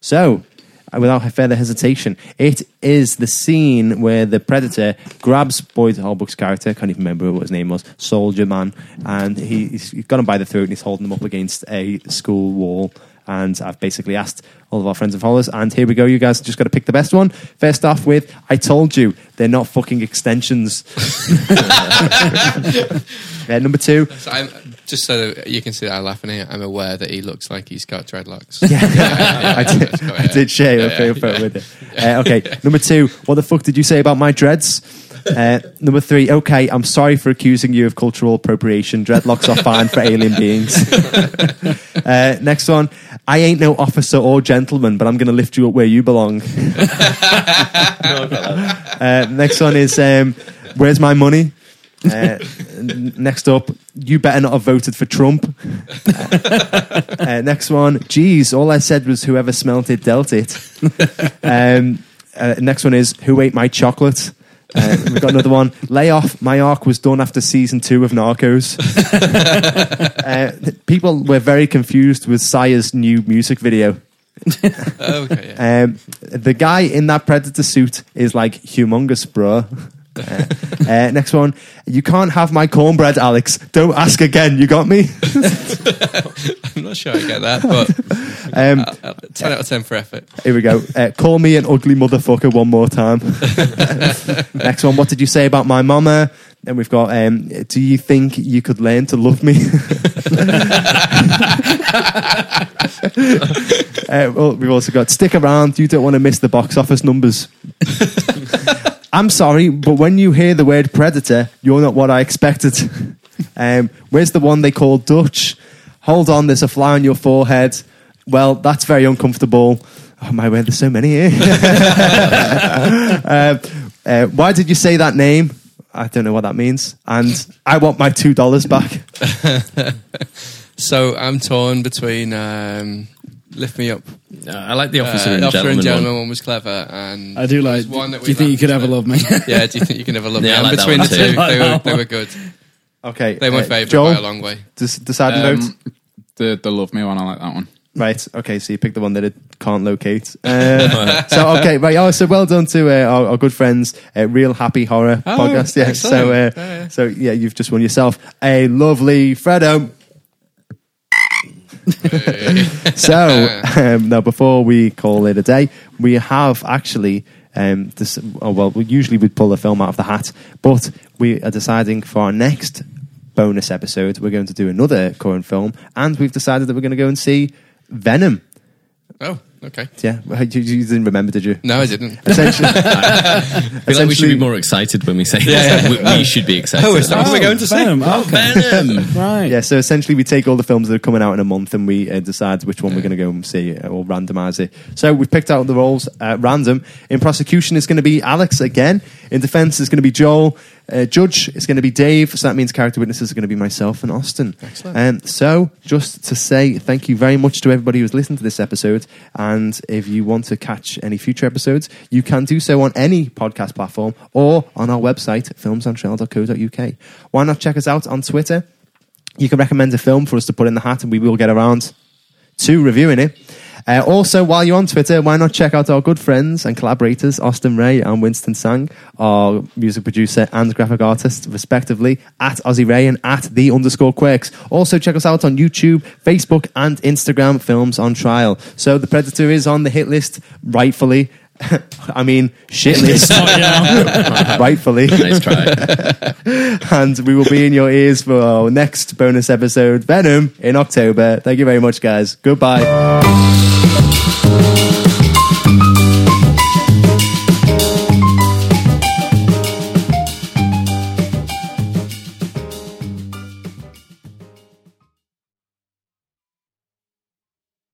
Speaker 2: So, uh, Uh, without further hesitation, it is the scene where the predator grabs Boyd Holbrook's character, I can't even remember what his name was, Soldier Man, and he, he's he's got him by the throat and he's holding him up against a school wall. And I've basically asked all of our friends and followers, and here we go. You guys just got to pick the best one. First off, with I told you they're not fucking extensions. [laughs] Uh, number two,
Speaker 3: So I'm, just so that you can see that I'm laughing here, I'm aware that he looks like he's got dreadlocks. [laughs]
Speaker 2: I did,
Speaker 3: let's go,
Speaker 2: I
Speaker 3: yeah.
Speaker 2: did share a
Speaker 3: Yeah, yeah,
Speaker 2: photo with it. [laughs] Uh, okay, number two. What the fuck did you say about my dreads? Uh, number three. Okay, I'm sorry for accusing you of cultural appropriation. Dreadlocks are fine for alien beings. [laughs] uh, next one. I ain't no officer or gentleman, but I'm going to lift you up where you belong. [laughs] uh, next one is um, where's my money? Uh, next up, you better not have voted for Trump. Uh, next one, geez, all I said was whoever smelt it dealt it. [laughs] Um, uh, next one is who ate my chocolate. Uh, we've got another one. Lay off. My arc was done after season two of Narcos. [laughs] uh, people were very confused with Sire's new music video. [laughs]
Speaker 3: okay, yeah.
Speaker 2: Um, the guy in that predator suit is like humongous, bro. Uh, uh, next one. You can't have my cornbread, Alex. Don't ask again. You got me. [laughs]
Speaker 3: I'm not sure I get that, but [laughs]
Speaker 2: Um,
Speaker 3: uh, uh, 10 out of 10 for effort.
Speaker 2: Here we go. Uh, call me an ugly motherfucker one more time. [laughs] Next one. What did you say about my mama? Then we've got. Um, do you think you could learn to love me? uh, well, we've also got stick around. You don't want to miss the box office numbers. I'm sorry, but when you hear the word predator, you're not what I expected. [laughs] Um, where's the one they call Dutch? Hold on, there's a fly on your forehead. Well, that's very uncomfortable. Oh my word, there's so many here. [laughs] uh, uh, why did you say that name? I don't know what that means. And I want my two dollars back. [laughs]
Speaker 3: so I'm torn between um, Lift Me Up.
Speaker 5: Uh, I like the officer
Speaker 3: uh,
Speaker 5: and
Speaker 3: Officer
Speaker 5: gentleman.
Speaker 3: and Gentleman
Speaker 5: one.
Speaker 3: one was clever, and
Speaker 1: I do like.
Speaker 3: one that
Speaker 1: do you think you could ever love me? [laughs]
Speaker 3: Yeah, do you think you can ever love
Speaker 5: Yeah, I
Speaker 3: me?
Speaker 5: like
Speaker 3: And
Speaker 5: that
Speaker 3: between
Speaker 5: one
Speaker 3: the
Speaker 5: too.
Speaker 3: two, [laughs]
Speaker 1: like
Speaker 3: they were, they were [laughs] good.
Speaker 2: Okay,
Speaker 3: They were
Speaker 2: uh,
Speaker 3: my favourite
Speaker 2: Joel,
Speaker 3: by a long way.
Speaker 2: des- deciding vote.
Speaker 4: Um, the the love me one, I like that one.
Speaker 2: Right. Okay. So you picked the one that it can't locate. Uh, so okay. Right. Oh, so well done to uh, our, our good friends, uh, Real Happy Horror
Speaker 3: Oh,
Speaker 2: podcast. Yeah. So, uh,
Speaker 3: excellent. Yeah, yeah.
Speaker 2: so yeah, you've just won yourself a lovely Freddo. [laughs] so [laughs] um, now, before we call it a day, we have actually. Um, this, oh, well, we usually would pull a film out of the hat, but we are deciding for our next bonus episode, we're going to do another current film, and we've decided that we're going to go and see Venom.
Speaker 3: Oh, okay.
Speaker 2: Yeah, you, you didn't remember, did you?
Speaker 3: No, I didn't. [laughs]
Speaker 2: Essentially, [laughs]
Speaker 5: I feel like we should be more excited when we say this. We, we should be excited. [laughs]
Speaker 3: Oh, is that what we're going to see?
Speaker 1: Venom.
Speaker 5: Oh,
Speaker 1: Okay.
Speaker 5: Venom!
Speaker 1: Right.
Speaker 2: yeah. So essentially, we take all the films that are coming out in a month, and we uh, decide which one we're going to go and see, uh, or randomize it. So we've picked out the roles at random. In prosecution, it's going to be Alex again. In defense, it's going to be Joel. Uh, judge, it's going to be Dave. So that means character witnesses are going to be myself and Austin.
Speaker 3: Excellent.
Speaker 2: Um, so just to say thank you very much to everybody who's listened to this episode. And if you want to catch any future episodes, you can do so on any podcast platform or on our website, filmsontrial.co.uk. Why not check us out on Twitter? You can recommend a film for us to put in the hat, and we will get around to reviewing it. Uh, also, while you're on Twitter, why not check out our good friends and collaborators, Austin Ray and Winston Sang, our music producer and graphic artist, respectively, at Ozzy Ray and at the underscore quirks. Also, check us out on YouTube, Facebook, and Instagram, Films on Trial. So, The Predator is on the hit list, rightfully. [laughs] I mean, shit list, [laughs] [laughs] rightfully.
Speaker 5: Nice try.
Speaker 2: and we will be in your ears for our next bonus episode, Venom, in October. Thank you very much, guys. Goodbye.